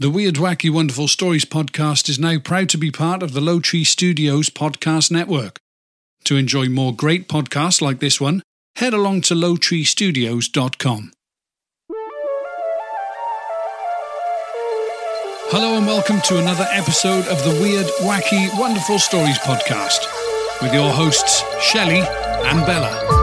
The Weird, Wacky, Wonderful Stories podcast is now proud to be part of the Low Tree Studios podcast network. To enjoy more great podcasts like this one, head along to lowtreestudios.com. Hello and welcome to another episode of the Weird, Wacky, Wonderful Stories podcast with your hosts, Shelley and Bella.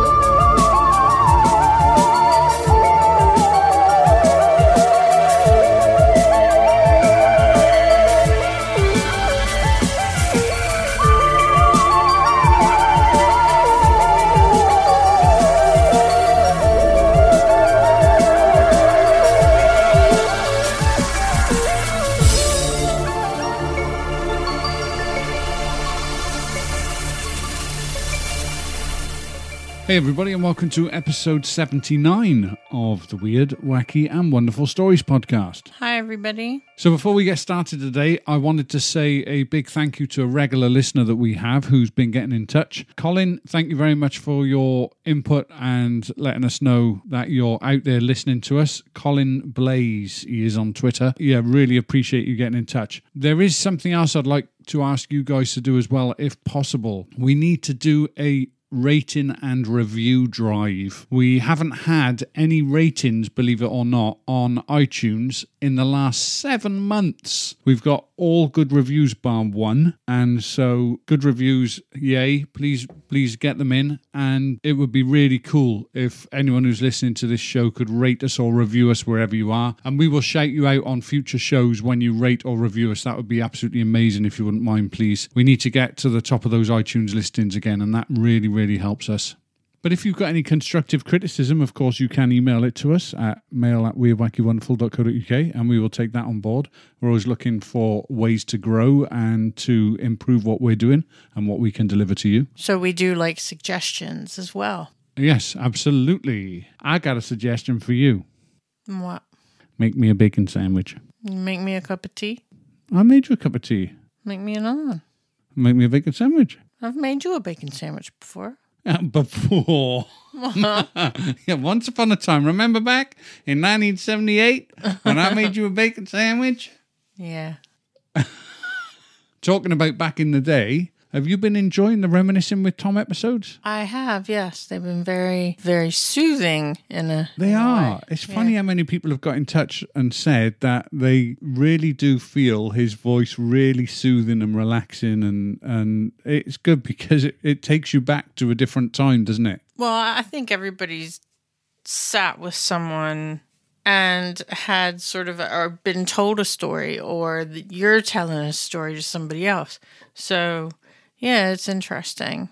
Hey, everybody, and welcome to episode 79 of the Weird, Wacky, and Wonderful Stories podcast. Hi, everybody. So, before we get started today, I wanted to say a big thank you to a regular listener that we have who's been getting in touch. Colin, thank you very much for your input and letting us know that you're out there listening to us. Colin Blaze, he is on Twitter. Yeah, really appreciate you getting in touch. There is something else I'd like to ask you guys to do as well, if possible. We need to do a rating and review drive. We haven't had any ratings, believe it or not, on iTunes in the last seven months. We've got all good reviews bar one, and so good reviews, yay! Please, please get them in, and it would be really cool if anyone who's listening to this show could rate us or review us wherever you are, and we will shout you out on future shows when you rate or review us. That would be absolutely amazing if you wouldn't mind, please. We need to get to the top of those iTunes listings again, and that really, really helps us. But if you've got any constructive criticism, of course, you can email it to us at mail at weirdwackywonderful.co.uk and we will take that on board. We're always looking for ways to grow and to improve what we're doing and what we can deliver to you. So we do like suggestions as well. Yes, absolutely. I got a suggestion for you. What? Make me a bacon sandwich. Make me a cup of tea. I made you a cup of tea. Make me another one. Make me a bacon sandwich. I've made you a bacon sandwich before. before. yeah, once upon a time. Remember back in 1978 when I made you a bacon sandwich? Yeah. Talking about back in the day, have you been enjoying the Reminiscing with Tom episodes? I have, yes. They've been very, very soothing in a. They in a are. way. It's funny how many people have got in touch and said that they really do feel his voice really soothing and relaxing, and, and it's good because it, it takes you back to a different time, doesn't it? Well, I think everybody's sat with someone and had sort of or been told a story or that you're telling a story to somebody else. So, yeah, it's interesting.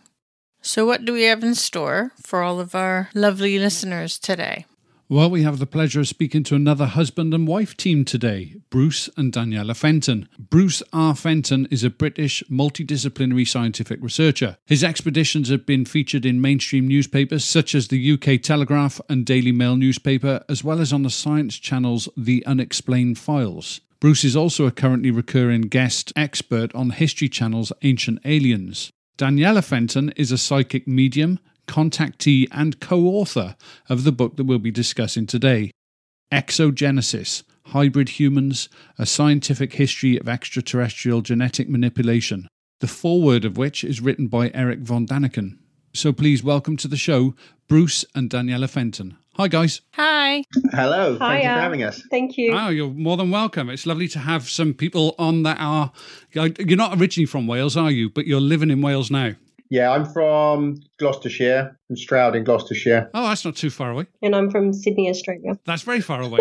So, what do we have in store for all of our lovely listeners today? Well, we have the pleasure of speaking to another husband and wife team today, Bruce and Daniela Fenton. Bruce R. Fenton is a British multidisciplinary scientific researcher. His expeditions have been featured in mainstream newspapers such as the UK Telegraph and Daily Mail newspaper, as well as on the science channel's The Unexplained Files. Bruce is also a currently recurring guest expert on History Channel's Ancient Aliens. Daniela Fenton is a psychic medium, contactee, and co author of the book that we'll be discussing today Exogenesis Hybrid Humans A Scientific History of Extraterrestrial Genetic Manipulation, the foreword of which is written by Eric von Daniken. So please welcome to the show Bruce and Daniela Fenton. Hi, guys. Hi. Hello, thank you for having us. Thank you. Oh, you're more than welcome. It's lovely to have some people on that are. You're not originally from Wales, are you? But you're living in Wales now. Yeah, I'm from Gloucestershire, from Stroud in Gloucestershire. Oh, that's not too far away. And I'm from Sydney, Australia. That's very far away.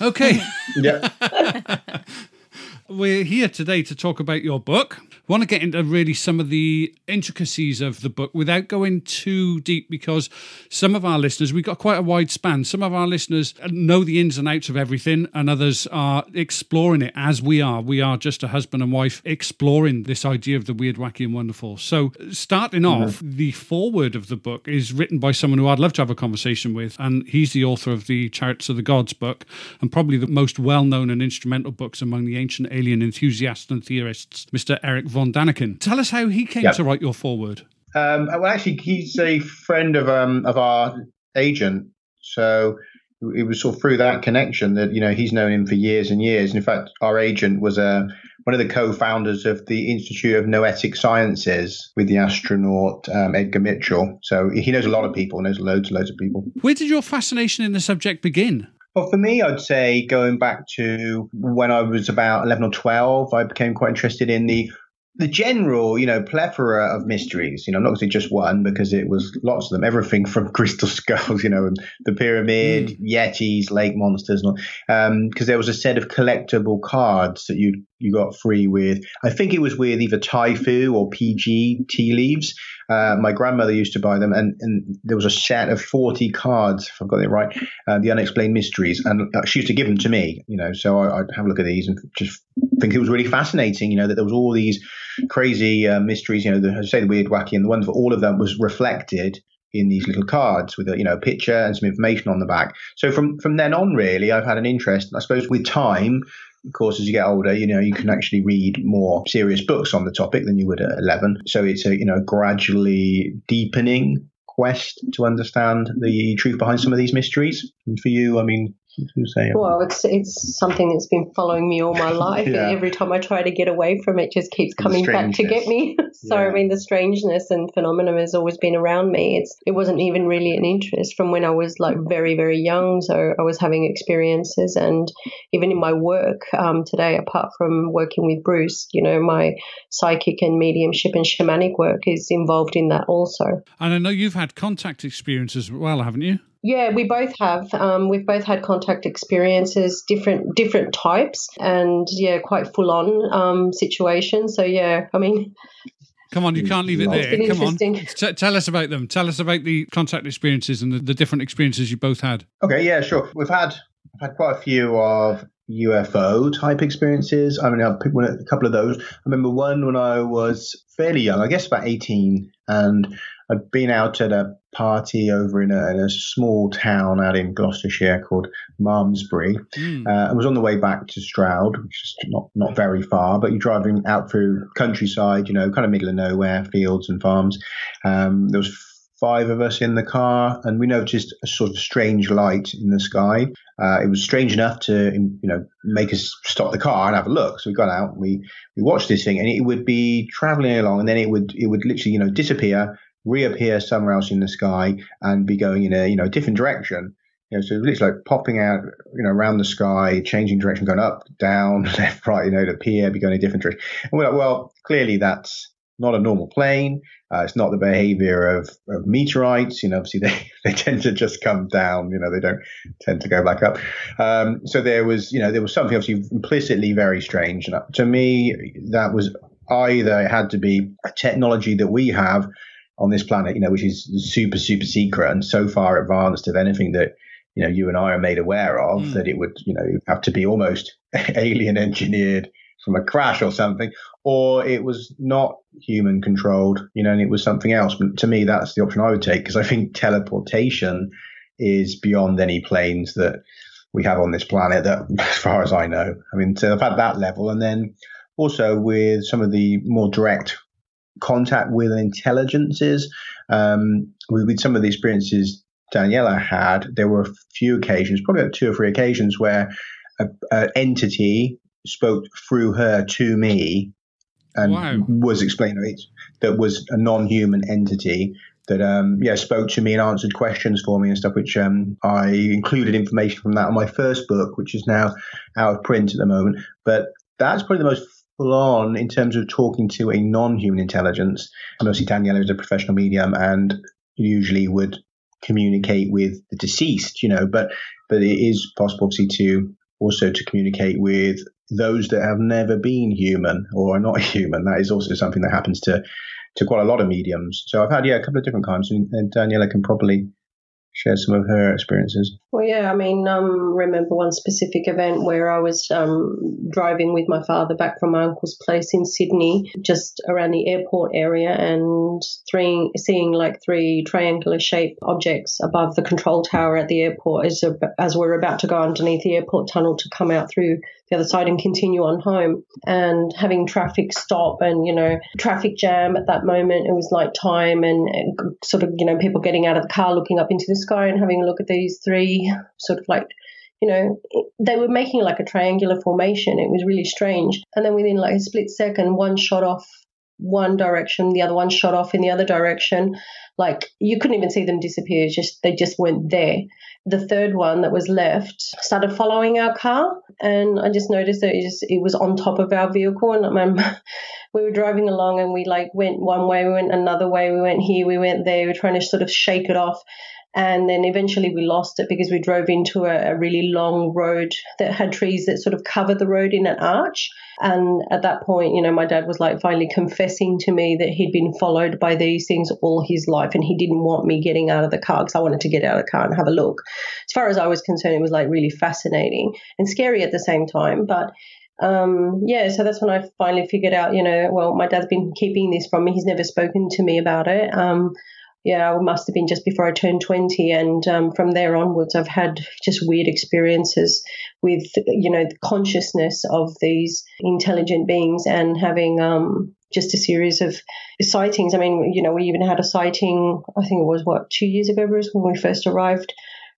Okay. Yeah, We're here today to talk about your book. Want to get into really some of the intricacies of the book without going too deep because some of our listeners, we've got quite a wide span. Some of our listeners know the ins and outs of everything, and others are exploring it as we are. We are just a husband and wife exploring this idea of the weird, wacky, and wonderful. So, starting mm-hmm. off, the foreword of the book is written by someone who I'd love to have a conversation with, and he's the author of the Chariots of the Gods book, and probably the most well known and instrumental books among the ancient alien enthusiasts and theorists, Mr. Eric von Daniken. Tell us how he came Yeah. to write your foreword. um, well, actually, he's a friend of um, of our agent, so it was sort of through that connection that you know he's known him for years and years. And in fact, our agent was a uh, one of the co-founders of the Institute of Noetic Sciences with the astronaut um, Edgar Mitchell. So he knows a lot of people, knows loads and loads of people. Where did your fascination in the subject begin? Well, for me, I'd say going back to when I was about 11 or 12, I became quite interested in the the general, you know, plethora of mysteries. You know, I'm not going to just one because it was lots of them. Everything from crystal skulls, you know, and the pyramid, mm. yetis, lake monsters, and because um, there was a set of collectible cards that you you got free with. I think it was with either Typhoo or PG tea leaves. Uh, my grandmother used to buy them, and, and there was a set of 40 cards, if I've got it right, uh, the unexplained mysteries. And uh, she used to give them to me, you know, so I, would have a look at these and just think it was really fascinating, you know, that there was all these crazy uh, mysteries, you know, the, as I say, the weird, wacky, and the ones, all of them was reflected in these little cards with a you know a picture and some information on the back. So from from then on, really, I've had an interest. And I suppose with time, of course, as you get older, you know, you can actually read more serious books on the topic than you would at 11. So it's a, you know, gradually deepening quest to understand the truth behind some of these mysteries. And for you, I mean, well, it's it's something that's been following me all my life. yeah. Every time I try to get away from it, just keeps coming back to get me. so yeah. I mean, the strangeness and phenomenon has always been around me. It's it wasn't even really an interest from when I was like very very young. So I was having experiences, and even in my work um, today, apart from working with Bruce, you know, my psychic and mediumship and shamanic work is involved in that also. And I know you've had contact experiences as well, haven't you? Yeah, we both have. Um, we've both had contact experiences, different different types, and yeah, quite full on um, situations. So yeah, I mean, Come on, you can't leave it there. Come on. T- tell us about them. Tell us about the contact experiences and the, the, different experiences you both had. Okay, yeah, sure. We've had I've had quite a few of UFO type experiences. I mean, I'll pick one, a couple of those. I remember one when I was fairly young, I guess about 18, and I'd been out at a party over in a, in a small town out in Gloucestershire called Malmesbury. Mm. Uh, I was on the way back to Stroud, which is not, not very far, but you're driving out through countryside, you know, kind of middle of nowhere, fields and farms. Um, there was five of us in the car, and we noticed a sort of strange light in the sky. Uh, it was strange enough to, you know, make us stop the car and have a look. So we got out, and we we watched this thing, and it would be traveling along, and then it would it would literally, you know, disappear, reappear somewhere else in the sky and be going in a you know different direction. You know, so it's like popping out, you know, around the sky, changing direction, going up, down, left, right, you know, to appear, be going in a different direction. And we're like, well, clearly that's not a normal plane. Uh, it's not the behavior of, of, meteorites. You know, obviously they, they tend to just come down. You know, they don't tend to go back up. Um, so there was, you know, there was something obviously implicitly very strange. And to me, that was either it had to be a technology that we have on this planet, you know, which is super, super secret and so far advanced of anything that, you know, you and I are made aware of mm. that it would, you know, have to be almost alien engineered from a crash or something, or it was not human controlled, you know, and it was something else. But to me, that's the option I would take because I think teleportation is beyond any planes that we have on this planet that, as far as I know, I mean, so I've had that level. And then also with some of the more direct contact with intelligences. Um, with, with, some of the experiences Daniela had, there were a few occasions, probably two or three occasions, where an entity spoke through her to me and wow. was explaining that was a non-human entity that um, yeah spoke to me and answered questions for me and stuff which um, I included information from that on my first book which is now out of print at the moment but that's probably the most full on in terms of talking to a non-human intelligence. And obviously, Daniela is a professional medium and usually would communicate with the deceased, you know, but but it is possible, obviously, to also to communicate with those that have never been human or are not human. That is also something that happens to to quite a lot of mediums. So I've had yeah a couple of different kinds, and, and Daniela can probably share some of her experiences. Well, yeah, I mean, um, remember one specific event where I was um, driving with my father back from my uncle's place in Sydney, just around the airport area, and three, seeing like three triangular shaped objects above the control tower at the airport as, as we're about to go underneath the airport tunnel to come out through the other side and continue on home. And having traffic stop and, you know, traffic jam at that moment, it was like time and uh, sort of, you know, people getting out of the car, looking up into the sky and having a look at these three sort of like you know, they were making like a triangular formation. It was really strange. And then within like a split second, one shot off one direction, the other one shot off in the other direction. Like you couldn't even see them disappear. Just they just weren't there. The third one that was left started following our car, and I just noticed that it, just, it was on top of our vehicle. And my, we were driving along, and we like went one way, we went another way, we went here, we went there. We were trying to sort of shake it off. And then eventually we lost it because we drove into a, a, really long road that had trees that sort of covered the road in an arch. And at that point, you know, my dad was like finally confessing to me that he'd been followed by these things all his life and he didn't want me getting out of the car because I wanted to get out of the car and have a look. As far as I was concerned, it was like really fascinating and scary at the same time. But um, yeah, so that's when I finally figured out, you know, well, my dad's been keeping this from me. He's never spoken to me about it. Um, yeah, I must have been just before I turned 20. And um, from there onwards, I've had just weird experiences with, you know, the consciousness of these intelligent beings and having um, just a series of sightings. I mean, you know, we even had a sighting, I think it was what, two years ago, Bruce, when we first arrived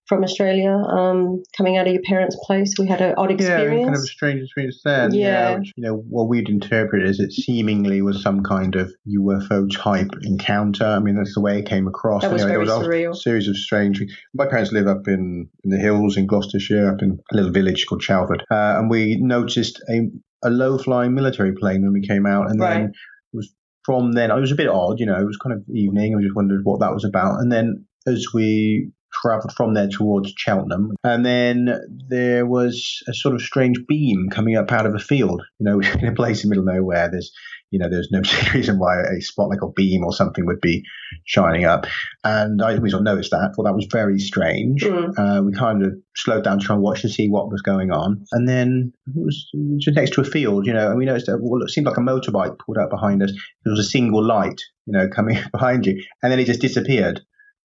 from Australia, um, coming out of your parents' place. We had an odd experience. Yeah, kind of a strange experience then. Yeah. yeah which, you know, what we'd interpret as it seemingly was some kind of UFO type encounter. I mean, that's the way it came across. That was anyway, very there was surreal. A series of strange. My parents live up in, in the hills in Gloucestershire, up in a little village called Chalford, uh, and we noticed a a low flying military plane when we came out, and right. then it was from then. It was a bit odd, you know. It was kind of evening. I just wondered what that was about, and then as we travelled from there towards Cheltenham. And then there was a sort of strange beam coming up out of a field, you know, in a place in the middle of nowhere. There's, you know, there's no reason why a spot like a beam or something would be shining up. And I we sort of noticed that, thought that was very strange. Mm. Uh, we kind of slowed down to try and watch to see what was going on. And then it was just next to a field, you know, and we noticed that well, it seemed like a motorbike pulled up behind us. There was a single light, you know, coming behind you. And then it just disappeared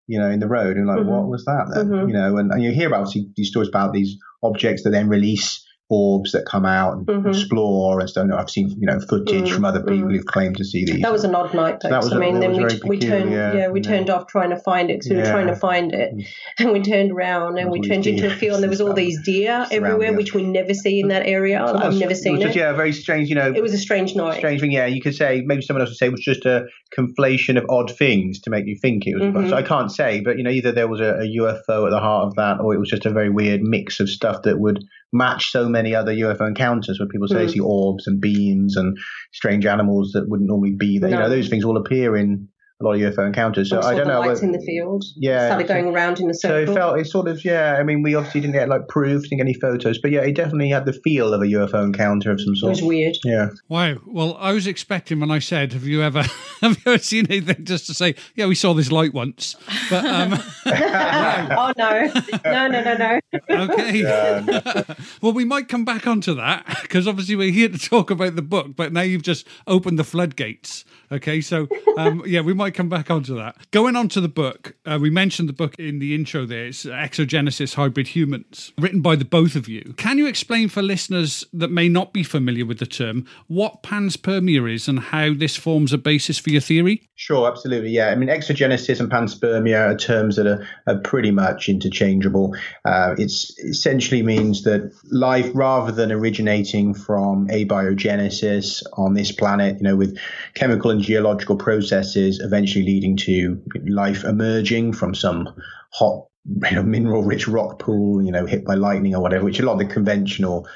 you know, in the road, and like, mm-hmm. what was that then? Mm-hmm. You know, and, and you hear about these stories about these objects that then release orbs that come out and mm-hmm. explore and stuff. I've seen you know footage mm-hmm. from other people mm-hmm. who've claimed to see these. That was an odd night. So I mean, then we, we turned yeah, we yeah. turned off trying to find it because we were trying to find it, mm. and we turned around and we turned into a field and there was all these deer everywhere, which we never see in that area. So I've never seen it. Just, yeah, very strange. You know, it was a strange night. Strange thing. Yeah, you could say maybe someone else would say it was just a conflation of odd things to make you think it was. Mm-hmm. So I can't say, but you know, either there was a, a UFO at the heart of that, or it was just a very weird mix of stuff that would match so many other UFO encounters where people say mm. see orbs and beams and strange animals that wouldn't normally be there. No. You know, those things all appear in a lot of UFO encounters. So I don't know. Lights in the field. Yeah. Started going around in a circle. So it felt, it sort of, yeah. I mean, we obviously didn't get like proof, didn't get any photos, but yeah, it definitely had the feel of a UFO encounter of some sort. It was weird. Yeah. Wow. Well, I was expecting when I said, "Have you ever, have you ever seen anything?" Just to say, "Yeah, we saw this light once." But um, oh no, no, no, no, no. okay. Yeah, well, we might come back onto that because obviously we're here to talk about the book, but now you've just opened the floodgates. Okay, so um, yeah, we might come back onto that. Going on to the book, uh, we mentioned the book in the intro there. It's Exogenesis Hybrid Humans, written by the both of you. Can you explain for listeners that may not be familiar with the term what panspermia is and how this forms a basis for your theory? Sure, absolutely. Yeah, I mean, exogenesis and panspermia are terms that are, are pretty much interchangeable. Uh, it essentially means that life, rather than originating from abiogenesis on this planet, you know, with chemical and geological processes eventually leading to life emerging from some hot, you know, mineral-rich rock pool, you know, hit by lightning or whatever, which a lot of the conventional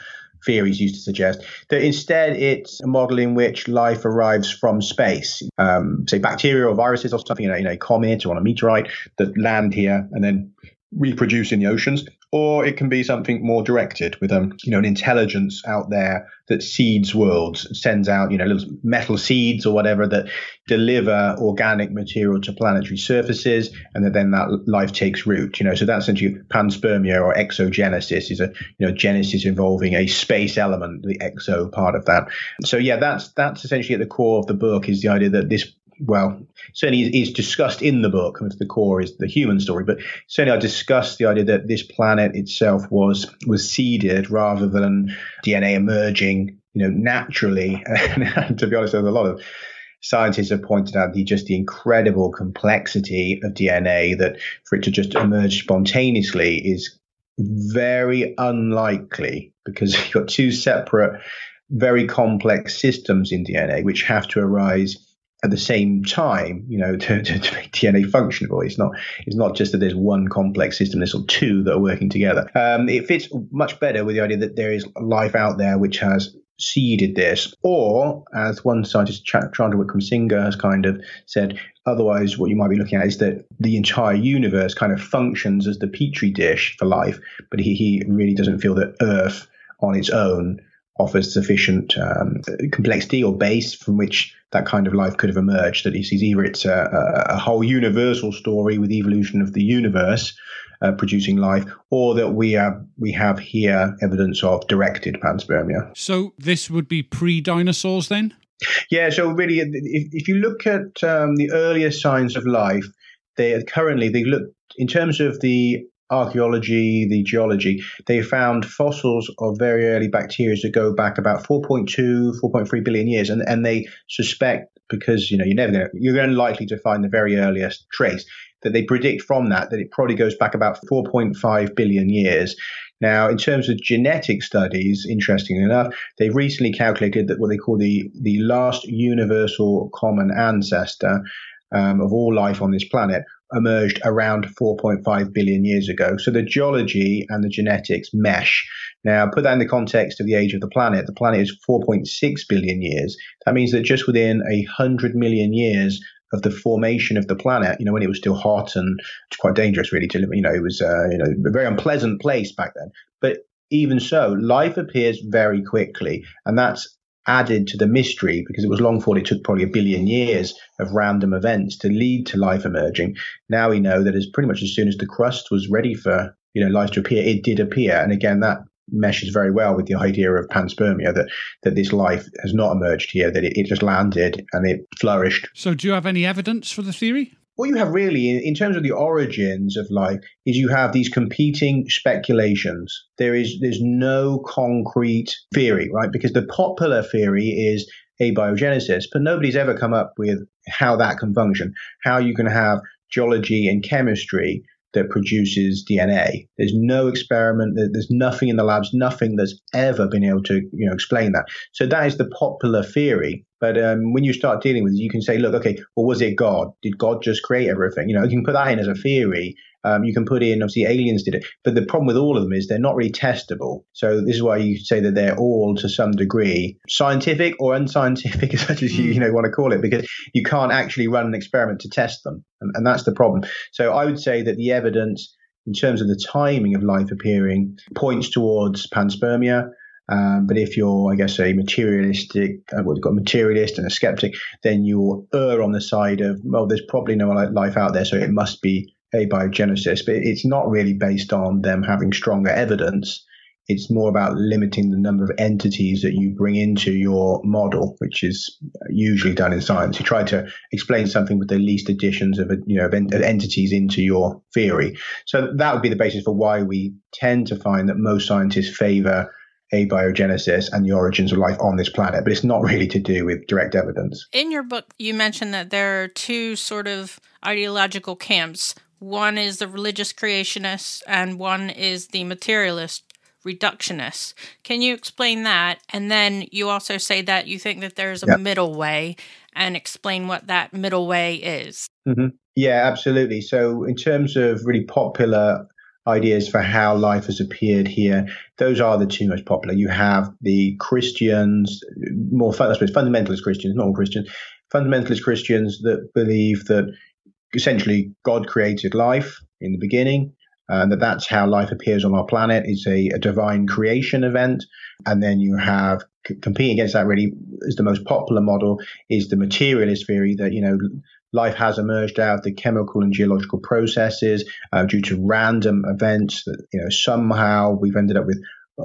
theories used to suggest that instead it's a model in which life arrives from space, um, say bacteria or viruses or something in a, in a comet or on a meteorite that land here and then reproduce in the oceans or it can be something more directed with um, you know an intelligence out there that seeds worlds, sends out you know little metal seeds or whatever that deliver organic material to planetary surfaces, and that then that life takes root. You know, so that's essentially panspermia or exogenesis is a you know genesis involving a space element, the exo part of that. So yeah, that's that's essentially at the core of the book is the idea that this well, certainly is discussed in the book. The core is the human story, but certainly I discussed the idea that this planet itself was was seeded rather than DNA emerging, you know, naturally. and to be honest, there's a lot of scientists have pointed out the just the incredible complexity of DNA that for it to just emerge spontaneously is very unlikely because you've got two separate, very complex systems in DNA which have to arise at the same time, you know, to, to, to, make DNA functionable. It's not it's not just that there's one complex system, there's two that are working together. Um, it fits much better with the idea that there is life out there which has seeded this, or as one scientist, Chandra Wickramasinghe, has kind of said, otherwise, what you might be looking at is that the entire universe kind of functions as the petri dish for life, but he, he really doesn't feel that Earth on its own offers sufficient um, complexity or base from which that kind of life could have emerged. That he sees either it's a, a whole universal story with evolution of the universe, uh, producing life, or that we have we have here evidence of directed panspermia. So this would be pre-dinosaurs then. Yeah. So really, if, if you look at um, the earliest signs of life, they currently they look in terms of the archaeology, the geology, they found fossils of very early bacteria that go back about 4.2, 4.3 billion years, and and they suspect because you know you're never going you're unlikely to find the very earliest trace that they predict from that that it probably goes back about 4.5 billion years. Now, in terms of genetic studies, interestingly enough, they've recently calculated that what they call the, the last universal common ancestor um, of all life on this planet emerged around 4.5 billion years ago. So the geology and the genetics mesh. Now, put that in the context of the age of the planet. The planet is 4.6 billion years. That means that just within a hundred million years of the formation of the planet, you know, when it was still hot and it's quite dangerous really to live, you know, it was, uh, you know, a very unpleasant place back then. But even so, life appears very quickly. And that's added to the mystery because it was long thought it took probably a billion years of random events to lead to life emerging. Now we know that as pretty much as soon as the crust was ready for, you know, life to appear, it did appear. And again, that meshes very well with the idea of panspermia that that this life has not emerged here, that it, it just landed and it flourished. So, do you have any evidence for the theory? What you have really, in, in terms of the origins of life, is you have these competing speculations. There is there's no concrete theory, right? Because the popular theory is abiogenesis, but nobody's ever come up with how that can function, how you can have geology and chemistry that produces DNA. There's no experiment. There's nothing in the labs, nothing that's ever been able to, you know, explain that. So that is the popular theory. But um, when you start dealing with it, you can say, look, okay, well, was it God? Did God just create everything? You know, you can put that in as a theory. Um, you can put in, obviously, aliens did it. But the problem with all of them is they're not really testable. So this is why you say that they're all, to some degree, scientific or unscientific, as much as you, you know, want to call it, because you can't actually run an experiment to test them. And, and that's the problem. So I would say that the evidence in terms of the timing of life appearing points towards panspermia. Um, but if you're, I guess, a materialistic, uh, well, you've got a materialist and a skeptic, then you'll err on the side of, well, there's probably no life out there, so it must be abiogenesis. But it's not really based on them having stronger evidence. It's more about limiting the number of entities that you bring into your model, which is usually done in science. You try to explain something with the least additions of, you know, of entities into your theory. So that would be the basis for why we tend to find that most scientists favor abiogenesis and the origins of life on this planet, but it's not really to do with direct evidence. In your book, you mentioned that there are two sort of ideological camps. One is the religious creationist, and one is the materialist reductionist. Can you explain that? And then you also say that you think that there's a yep. middle way, and explain what that middle way is. Mm-hmm. Yeah, absolutely. So, in terms of really popular ideas for how life has appeared here. Those are the two most popular. You have the Christians, more I suppose fundamentalist Christians, not all Christians, fundamentalist Christians that believe that essentially God created life in the beginning. And that that's how life appears on our planet is a, a divine creation event. And then you have competing against that really is the most popular model is the materialist theory that, you know, life has emerged out of the chemical and geological processes uh, due to random events that you know somehow we've ended up with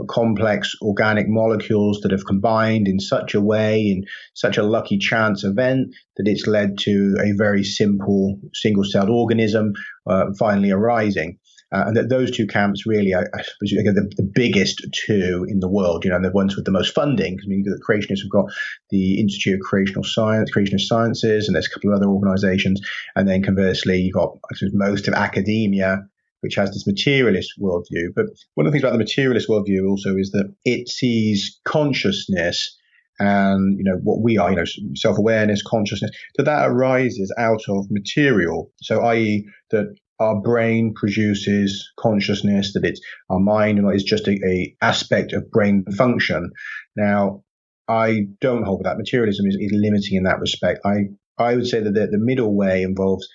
complex organic molecules that have combined in such a way, in such a lucky chance event, that it's led to a very simple single celled organism uh, finally arising. Uh, and that those two camps really, I, I suppose, are the, the, biggest two in the world. You know, and the ones with the most funding. Because I mean, the creationists have got the Institute of Creational Science, Creationist Sciences, and there's a couple of other organisations. And then conversely, you've got most of academia, which has this materialist worldview. But one of the things about the materialist worldview also is that it sees consciousness and you know what we are, you know, self-awareness, consciousness, that that arises out of material. So, i.e., that our brain produces consciousness, that it's our mind is just a, a aspect of brain function. Now, I don't hold that. Materialism is, is limiting in that respect. I I would say that the, the middle way involves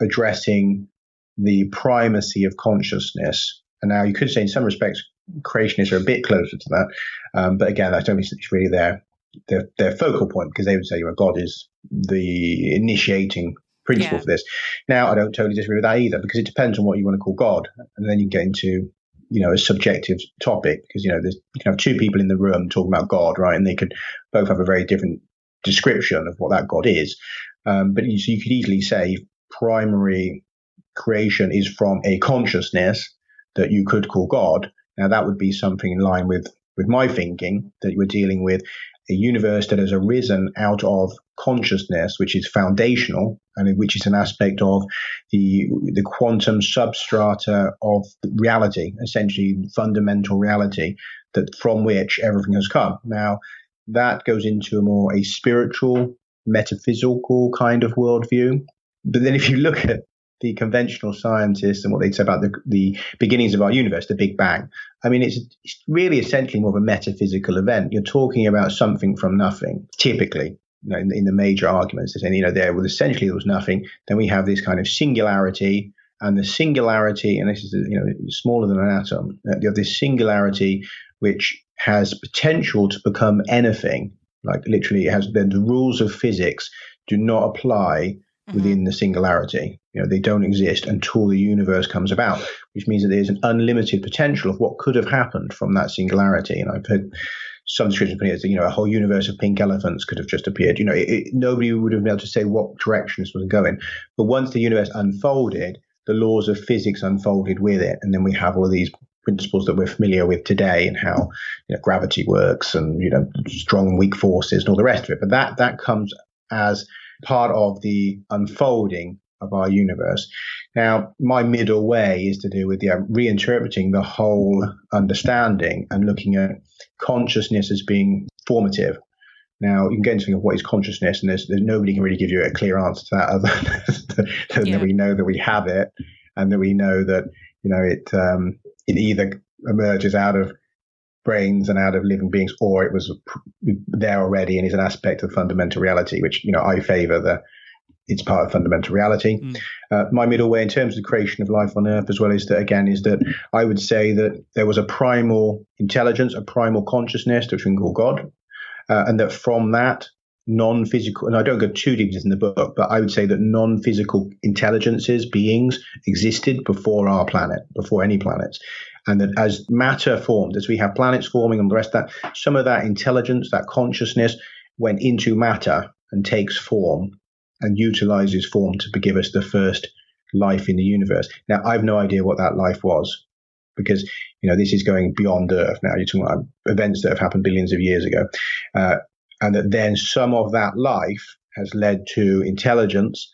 addressing the primacy of consciousness. And now you could say in some respects, creationists are a bit closer to that. Um, but again, I don't think it's really their, their, their focal point because they would say, well, God is the initiating principle yeah. for this. Now, I don't totally disagree with that either because it depends on what you want to call God. And then you get into, you know, a subjective topic because, you know, there's, you can have two people in the room talking about God, right? And they could both have a very different description of what that God is. Um, but you, so you could easily say primary creation is from a consciousness that you could call God. Now, that would be something in line with, with my thinking that are dealing with a universe that has arisen out of consciousness, which is foundational and which is an aspect of the the quantum substrata of reality, essentially fundamental reality, that from which everything has come. Now, that goes into a more a spiritual, metaphysical kind of worldview. But then, if you look at the conventional scientists and what they say about the, the beginnings of our universe, the Big Bang. I mean, it's, it's really essentially more of a metaphysical event. You're talking about something from nothing, typically. You know, in, in the major arguments, they're saying, you know, there was essentially there was nothing. Then we have this kind of singularity, and the singularity, and this is you know smaller than an atom. Uh, you have this singularity which has potential to become anything. Like literally, it has the rules of physics do not apply mm-hmm. within the singularity. You know, they don't exist until the universe comes about, which means that there's an unlimited potential of what could have happened from that singularity. And I've heard some descriptions putting it as, you know, a whole universe of pink elephants could have just appeared. You know, it, it, nobody would have been able to say what direction this was going. But once the universe unfolded, the laws of physics unfolded with it. And then we have all of these principles that we're familiar with today and how you know, gravity works and, you know, strong and weak forces and all the rest of it. But that, that comes as part of the unfolding of our universe. Now, my middle way is to do with yeah, reinterpreting the whole understanding and looking at consciousness as being formative. Now, you can get into of what is consciousness, and there's, there's nobody can really give you a clear answer to that other than yeah. that we know that we have it, and that we know that you know it um, it either emerges out of brains and out of living beings, or it was there already and is an aspect of fundamental reality, which you know I favour the it's part of fundamental reality. Mm. Uh, my middle way in terms of the creation of life on Earth, as well, is that again is that I would say that there was a primal intelligence, a primal consciousness, which we can call God, uh, and that from that non-physical, and I don't go too deep in the book, but I would say that non-physical intelligences, beings, existed before our planet, before any planets, and that as matter formed, as we have planets forming and the rest of that, some of that intelligence, that consciousness went into matter and takes form and utilizes form to give us the first life in the universe. Now, I've no idea what that life was because, you know, this is going beyond Earth now. You're talking about events that have happened billions of years ago. Uh, and that then some of that life has led to intelligence.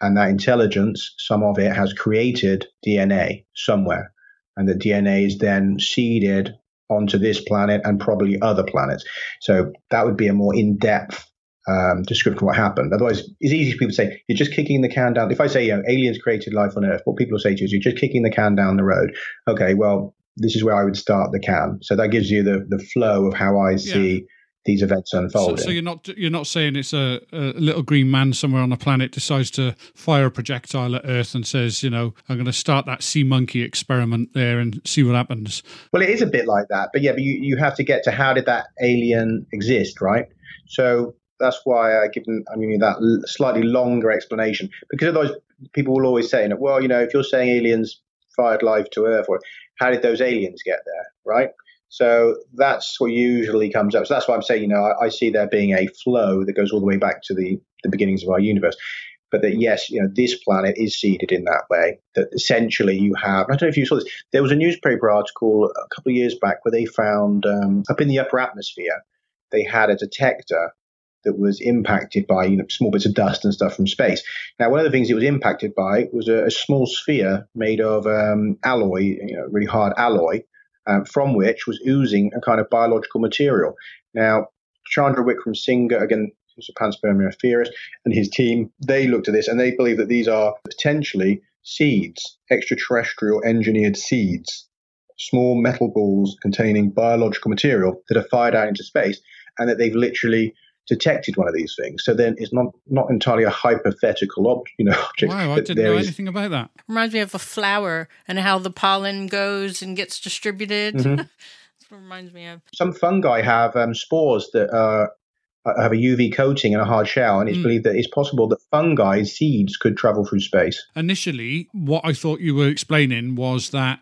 And that intelligence, some of it has created DNA somewhere and the DNA is then seeded onto this planet and probably other planets. So that would be a more in depth um, description of what happened. Otherwise, it's easy for people to say, you're just kicking the can down. If I say, you know, aliens created life on Earth, what people will say to you is, you're just kicking the can down the road. Okay, well, this is where I would start the can. So that gives you the, the flow of how I see. Yeah these events unfolding. So, so, you're not you're not saying it's a, a, little green man somewhere on a planet decides to fire a projectile at Earth and says, you know, I'm going to start that sea monkey experiment there and see what happens. Well, it is a bit like that, but yeah, but you, you have to get to how did that alien exist, right? So that's why I given I mean that slightly longer explanation because otherwise people will always say, well, you know, if you're saying aliens fired life to Earth, or how did those aliens get there, right? So that's what usually comes up. So that's why I'm saying, you know, I, I see there being a flow that goes all the way back to the, the beginnings of our universe but that yes, you know, this planet is seeded in that way. That essentially you have. I don't know if you saw this. There was a newspaper article a couple of years back where they found um, up in the upper atmosphere, they had a detector that was impacted by you know small bits of dust and stuff from space. Now, one of the things it was impacted by was a, a small sphere made of um, alloy, you know, really hard alloy, um, from which was oozing a kind of biological material. Now, Chandra Wickramasinghe, again, who's a panspermia theorist, and his team, they looked at this and they believe that these are potentially seeds, extraterrestrial engineered seeds, small metal balls containing biological material that are fired out into space, and that they've literally detected one of these things. So then it's not not entirely a hypothetical ob- you know object. Wow, I didn't know is... anything about that. Reminds me of a flower and how the pollen goes and gets distributed. Mm-hmm. That's what reminds me of. Some fungi have um, spores that are uh, have a UV coating and a hard shell, and it's mm. believed that it's possible that fungi seeds could travel through space. Initially, what I thought you were explaining was that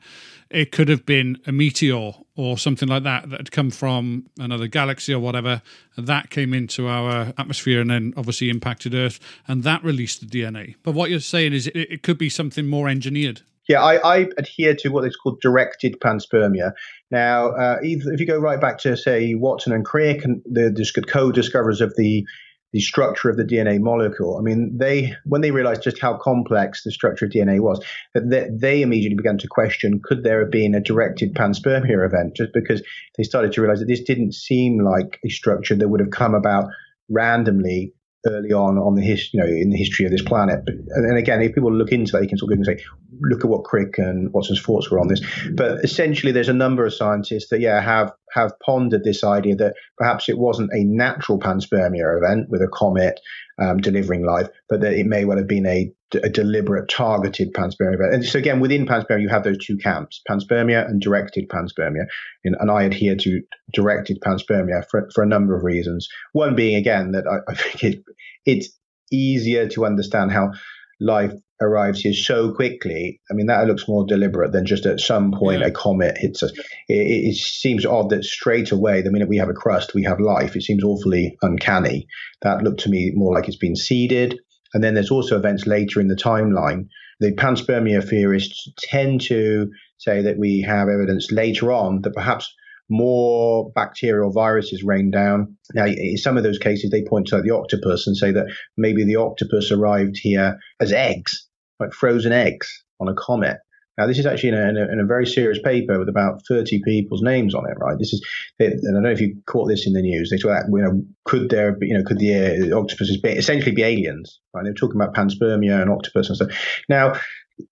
it could have been a meteor or something like that that had come from another galaxy or whatever. That came into our atmosphere and then obviously impacted Earth, and that released the DNA. But what you're saying is it, it could be something more engineered. Yeah, I, I, adhere to what is called directed panspermia. Now, uh, if you go right back to say Watson and Crick, and the, the co-discoverers of the the structure of the DNA molecule. I mean, they when they realized just how complex the structure of DNA was, that they, they, immediately began to question: Could there have been a directed panspermia event? Just because they started to realize that this didn't seem like a structure that would have come about randomly early on on the his, you know in the history of this planet. But, and again, if people look into that, you can sort of say, look at what Crick and Watson's thoughts were on this. But essentially, there's a number of scientists that yeah have have pondered this idea that perhaps it wasn't a natural panspermia event with a comet um, delivering life, but that it may well have been a, a deliberate, targeted panspermia. And so again, within panspermia, you have those two camps: panspermia and directed panspermia. And, and I adhere to directed panspermia for, for a number of reasons. One being again that I, I think it, it's easier to understand how life arrives here so quickly, I mean, that looks more deliberate than just at some point yeah. a comet hits us. It, it, seems odd that straight away, the minute we have a crust, we have life. It seems awfully uncanny. That looked to me more like it's been seeded. And then there's also events later in the timeline. The panspermia theorists tend to say that we have evidence later on that perhaps more bacterial viruses rain down. Now, in some of those cases, they point to the octopus and say that maybe the octopus arrived here as eggs like frozen eggs on a comet. Now, this is actually in a, in a, in a very serious paper with about 30 people's names on it, right? This is, and I don't know if you caught this in the news. They talk about, you know, could there be, you know, could the uh, octopuses be, essentially be aliens, right? They were talking about panspermia and octopus and stuff. Now,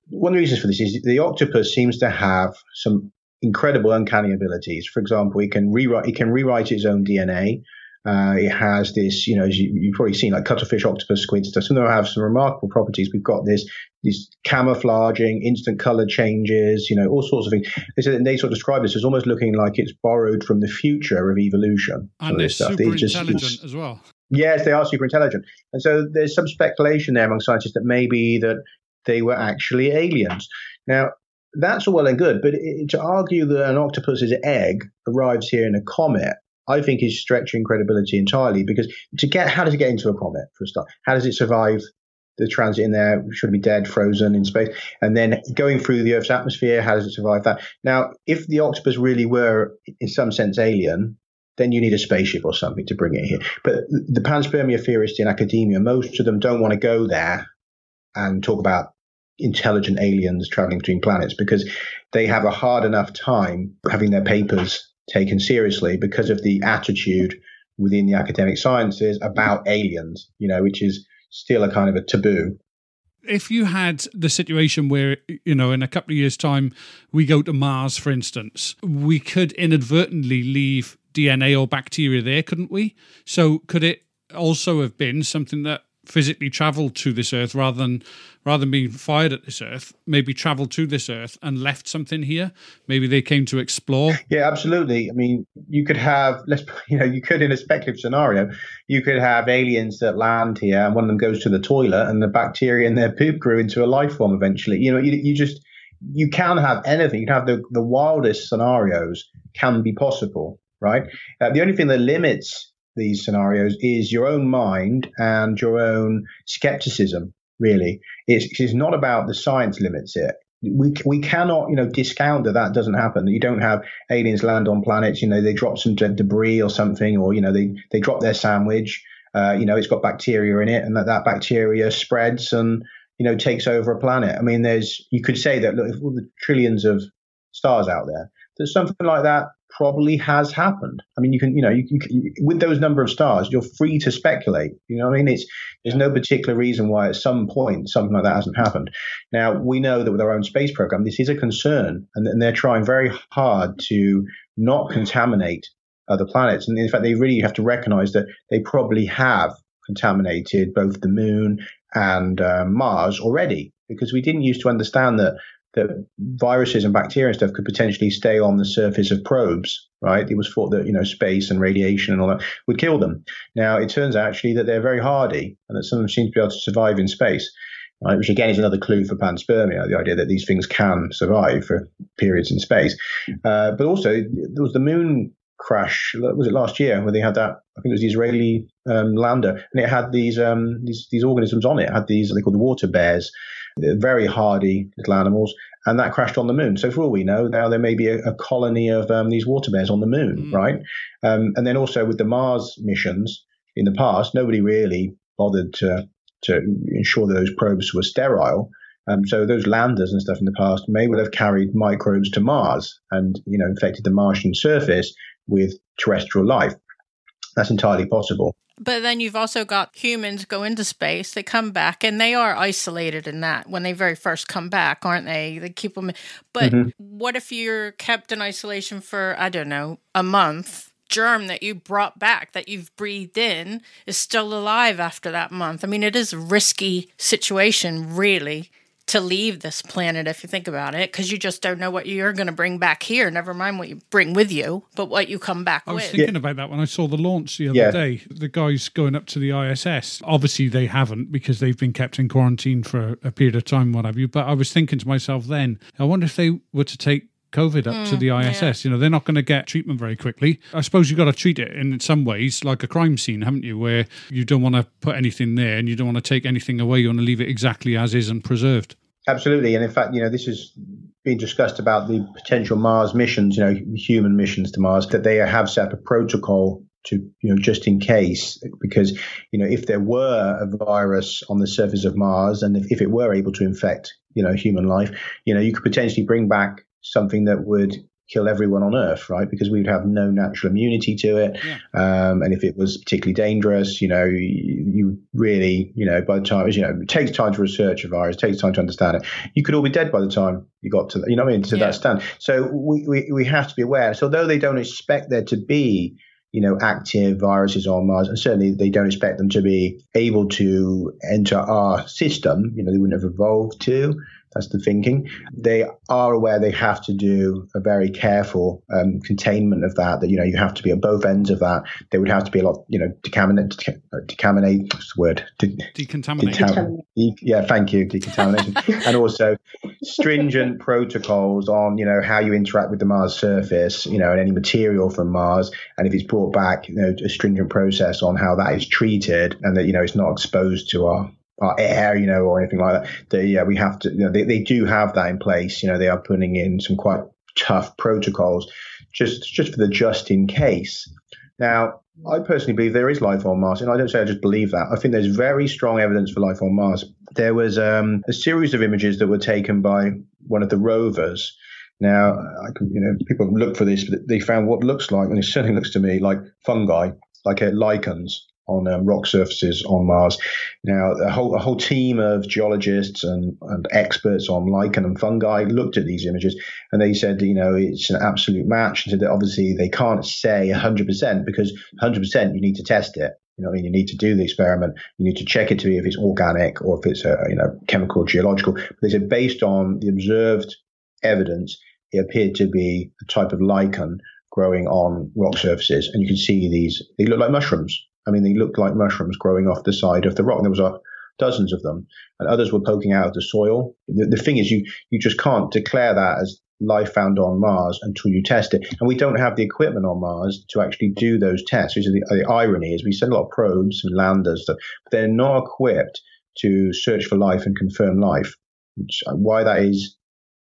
one of the reasons for this is the octopus seems to have some incredible uncanny abilities. For example, it can rewrite, it can rewrite its own DNA. Uh, it has this, you know, you, have probably seen like cuttlefish, octopus, squid stuff. Some of them have some remarkable properties. We've got this, these camouflaging, instant color changes, you know, all sorts of things. They, said, they sort of describe this as almost looking like it's borrowed from the future of evolution. And they're super they just, intelligent as well. Yes, they are super intelligent. And so there's some speculation there among scientists that maybe that they were actually aliens. Now, that's all well and good, but it, to argue that an octopus's egg arrives here in a comet I think is stretching credibility entirely because to get how does it get into a comet for a start? How does it survive the transit in there? Should it be dead, frozen in space, and then going through the Earth's atmosphere. How does it survive that? Now, if the octopus really were in some sense alien, then you need a spaceship or something to bring it here. But the panspermia theorists in academia, most of them don't want to go there and talk about intelligent aliens traveling between planets because they have a hard enough time having their papers taken seriously because of the attitude within the academic sciences about aliens, you know, which is still a kind of a taboo. If you had the situation where, you know, in a couple of years' time, we go to Mars, for instance, we could inadvertently leave DNA or bacteria there, couldn't we? So could it also have been something that physically traveled to this earth rather than rather than being fired at this earth maybe traveled to this earth and left something here maybe they came to explore yeah absolutely i mean you could have let's you know you could in a speculative scenario you could have aliens that land here and one of them goes to the toilet and the bacteria in their poop grew into a life form eventually you know you, you just you can have anything. You can have the, the wildest scenarios can be possible, right? Uh, the only thing that limits these scenarios is your own mind and your own skepticism. Really, it's, it's not about the science limits it. We, we cannot you know discount that that doesn't happen that you don't have aliens land on planets you know they drop some debris or something or you know they they drop their sandwich uh, you know it's got bacteria in it and that that bacteria spreads and you know takes over a planet i mean there's you could say that look all the trillions of stars out there there's something like that probably has happened. I mean, you can, you know, you, you, with those number of stars, you're free to speculate. You know, I mean, it's there's no particular reason why at some point something like that hasn't happened. Now we know that with our own space program, this is a concern, and, and they're trying very hard to not contaminate other planets. And in fact, they really have to recognize that they probably have contaminated both the moon and um, Mars already, because we didn't used to understand that that viruses and bacteria and stuff could potentially stay on the surface of probes, right? It was thought that, you know, space and radiation and all that would kill them. Now, it turns out actually that they're very hardy and that some of them seem to be able to survive in space, right? Which again is another clue for panspermia, the idea that these things can survive for periods in space. Uh, but also, there was the moon crash, was it last year, where they had that, I think it was the Israeli um, lander, and it had these, um, these, these organisms on it, it had these, they called the water bears very hardy little animals, and that crashed on the moon. So for all we know, now there may be a, a colony of um, these water bears on the moon, mm. right? Um, and then also with the Mars missions in the past, nobody really bothered to to ensure that those probes were sterile. Um, so those landers and stuff in the past may well have carried microbes to Mars and you know infected the Martian surface with terrestrial life. That's entirely possible. But then you've also got humans go into space, they come back, and they are isolated in that when they very first come back, aren't they? They keep them. But mm-hmm. what if you're kept in isolation for, I don't know, a month? Germ that you brought back, that you've breathed in, is still alive after that month. I mean, it is a risky situation, really to leave this planet if you think about it because you just don't know what you're going to bring back here never mind what you bring with you but what you come back I was with. thinking yeah. about that when I saw the launch the other yeah. day the guys going up to the ISS obviously they haven't because they've been kept in quarantine for a period of time what have you but I was thinking to myself then I wonder if they were to take COVID up mm, to the ISS. Yeah. You know, they're not going to get treatment very quickly. I suppose you've got to treat it in some ways like a crime scene, haven't you? Where you don't want to put anything there and you don't want to take anything away. You want to leave it exactly as is and preserved. Absolutely, and in fact, you know, this has been discussed about the potential Mars missions, you know, human missions to Mars, that they have set up a protocol to, you know, just in case, because, you know, if there were a virus on the surface of Mars and if, if it were able to infect, you know, human life, you know, you could potentially bring back something that would kill everyone on Earth, right? Because we would have no natural immunity to it. Yeah. Um, and if it was particularly dangerous, you know, you, you, really, you know, by the time, you know, it takes time to research a virus, it takes time to understand it. You could all be dead by the time you got to, you know I mean, to yeah. that stand. So we, we, we have to be aware. So although they don't expect there to be, you know, active viruses on Mars, and certainly they don't expect them to be able to enter our system, you know, they wouldn't have evolved to. That's the thinking. They are aware they have to do a very careful um, containment of that. That you know you have to be at both ends of that. There would have to be a lot, you know, decontaminate, decontaminate. What's the word? De- decontaminate. De- yeah, thank you. Decontamination, and also stringent protocols on you know how you interact with the Mars surface, you know, and any material from Mars, and if it's brought back, you know, a stringent process on how that is treated, and that you know it's not exposed to our air, you know, or anything like that. They, yeah, we have to, you know, they, they do have that in place. You know, they are putting in some quite tough protocols just, just for the just in case. Now, I personally believe there is life on Mars, and I don't say I just believe that. I think there's very strong evidence for life on Mars. There was um, a series of images that were taken by one of the rovers. Now, I can, you know, people look for this, but they found what looks like, and it certainly looks to me like fungi, like uh, lichens on um, rock surfaces on Mars. Now, a whole, a whole team of geologists and, and experts on lichen and fungi looked at these images and they said, you know, it's an absolute match. And said that obviously they can't say 100% because 100% you need to test it. You know, I mean, you need to do the experiment. You need to check it to see if it's organic or if it's a, you know, chemical, geological. But they said based on the observed evidence, it appeared to be a type of lichen growing on rock surfaces. And you can see these, they look like mushrooms. I mean, they looked like mushrooms growing off the side of the rock. There was a dozens of them, and others were poking out of the soil. The, the thing is, you you just can't declare that as life found on Mars until you test it. And we don't have the equipment on Mars to actually do those tests. Which is the, the irony is we send a lot of probes and landers, but they're not equipped to search for life and confirm life. Which, uh, why that is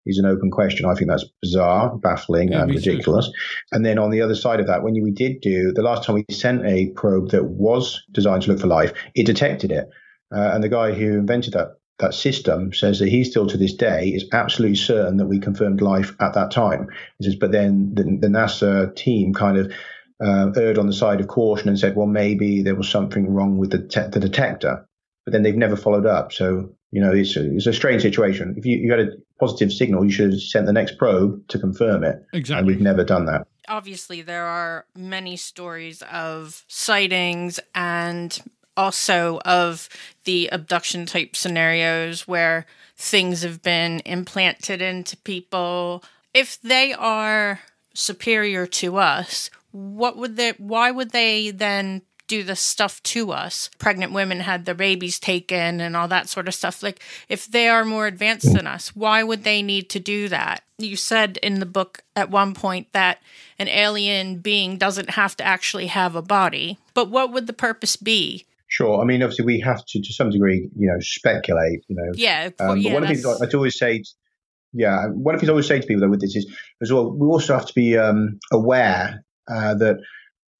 is an open question. I think that's bizarre, baffling, yeah, and ridiculous. Too. And then on the other side of that, when we did do the last time we sent a probe that was designed to look for life, it detected it. Uh, and the guy who invented that that system says that he still to this day is absolutely certain that we confirmed life at that time. He says, but then the, the NASA team kind of uh, erred on the side of caution and said, well, maybe there was something wrong with the, te- the detector. But then they've never followed up. So, you know, it's a, it's a strange situation. If you, you had a positive signal, you should have sent the next probe to confirm it. Exactly. And we've never done that. Obviously, there are many stories of sightings and also of the abduction type scenarios where things have been implanted into people. If they are superior to us, what would they why would they then do this stuff to us? Pregnant women had their babies taken and all that sort of stuff. Like if they are more advanced than us, why would they need to do that? You said in the book at one point that an alien being doesn't have to actually have a body. But what would the purpose be? Sure. I mean, obviously, we have to, to some degree, you know, speculate. You know. Yeah. Um, yeah but one of the things I'd always say, yeah, one of the things I always say to people though with this is, as well, we also have to be um, aware uh, that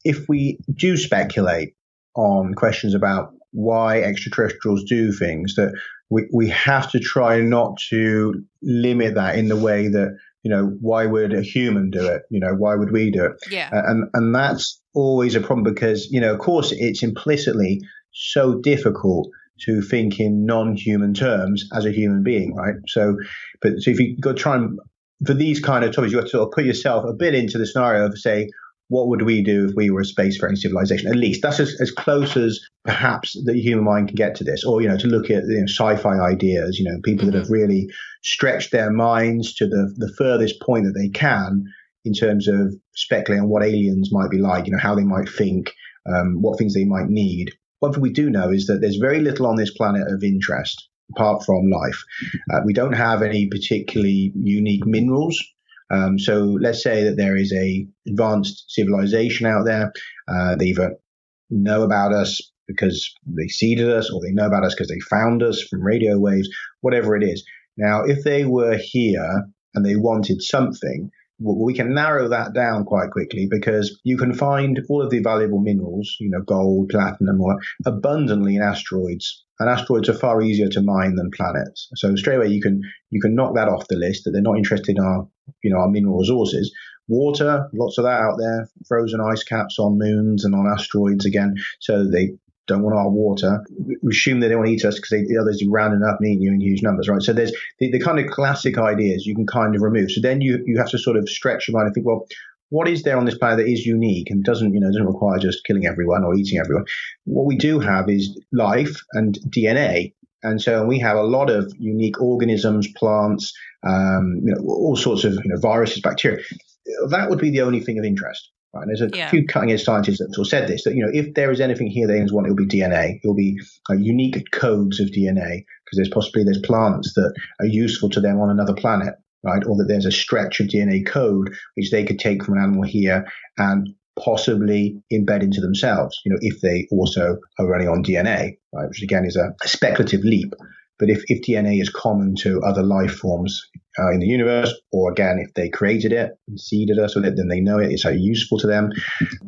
if we do speculate on questions about why extraterrestrials do things, that we, we have to try not to limit that in the way that you know why would a human do it? You know why would we do it? Yeah. And and that's always a problem because you know of course it's implicitly so difficult to think in non-human terms as a human being, right? So, but so if you go try and for these kind of topics, you have got to sort of put yourself a bit into the scenario of say, what would we do if we were a spacefaring civilization? At least that's as, as close as perhaps the human mind can get to this, or you know, to look at you know, sci-fi ideas. You know, people mm-hmm. that have really stretched their minds to the the furthest point that they can in terms of speculating on what aliens might be like. You know, how they might think, um, what things they might need one thing we do know is that there's very little on this planet of interest apart from life. Uh, we don't have any particularly unique minerals. Um, so let's say that there is a advanced civilization out there. Uh, they either know about us because they seeded us, or they know about us because they found us from radio waves, whatever it is. Now, if they were here and they wanted something, we can narrow that down quite quickly because you can find all of the valuable minerals, you know, gold, platinum, or abundantly in asteroids. And asteroids are far easier to mine than planets. So straight away you can you can knock that off the list that they're not interested in our you know our mineral resources. Water, lots of that out there. Frozen ice caps on moons and on asteroids again. So they don't want our water. We assume they don't want to eat us because the others are rounding up and eating you in huge numbers, right? So there's the, the kind of classic ideas you can kind of remove. So then you you have to sort of stretch your mind and think, well, what is there on this planet that is unique and doesn't you know doesn't require just killing everyone or eating everyone? What we do have is life and DNA. And so we have a lot of unique organisms, plants, um, you know, all sorts of you know, viruses, bacteria. That would be the only thing of interest. Right? And there's a yeah. few cutting edge scientists that sort of said this that you know if there is anything here they want, it'll be DNA. It'll be uh, unique codes of DNA because there's possibly there's plants that are useful to them on another planet, right? Or that there's a stretch of DNA code which they could take from an animal here and possibly embed into themselves. You know, if they also are running on DNA, right? Which again is a speculative leap. But if, if DNA is common to other life forms uh, in the universe, or again, if they created it and seeded us with it, then they know it, it's so useful to them.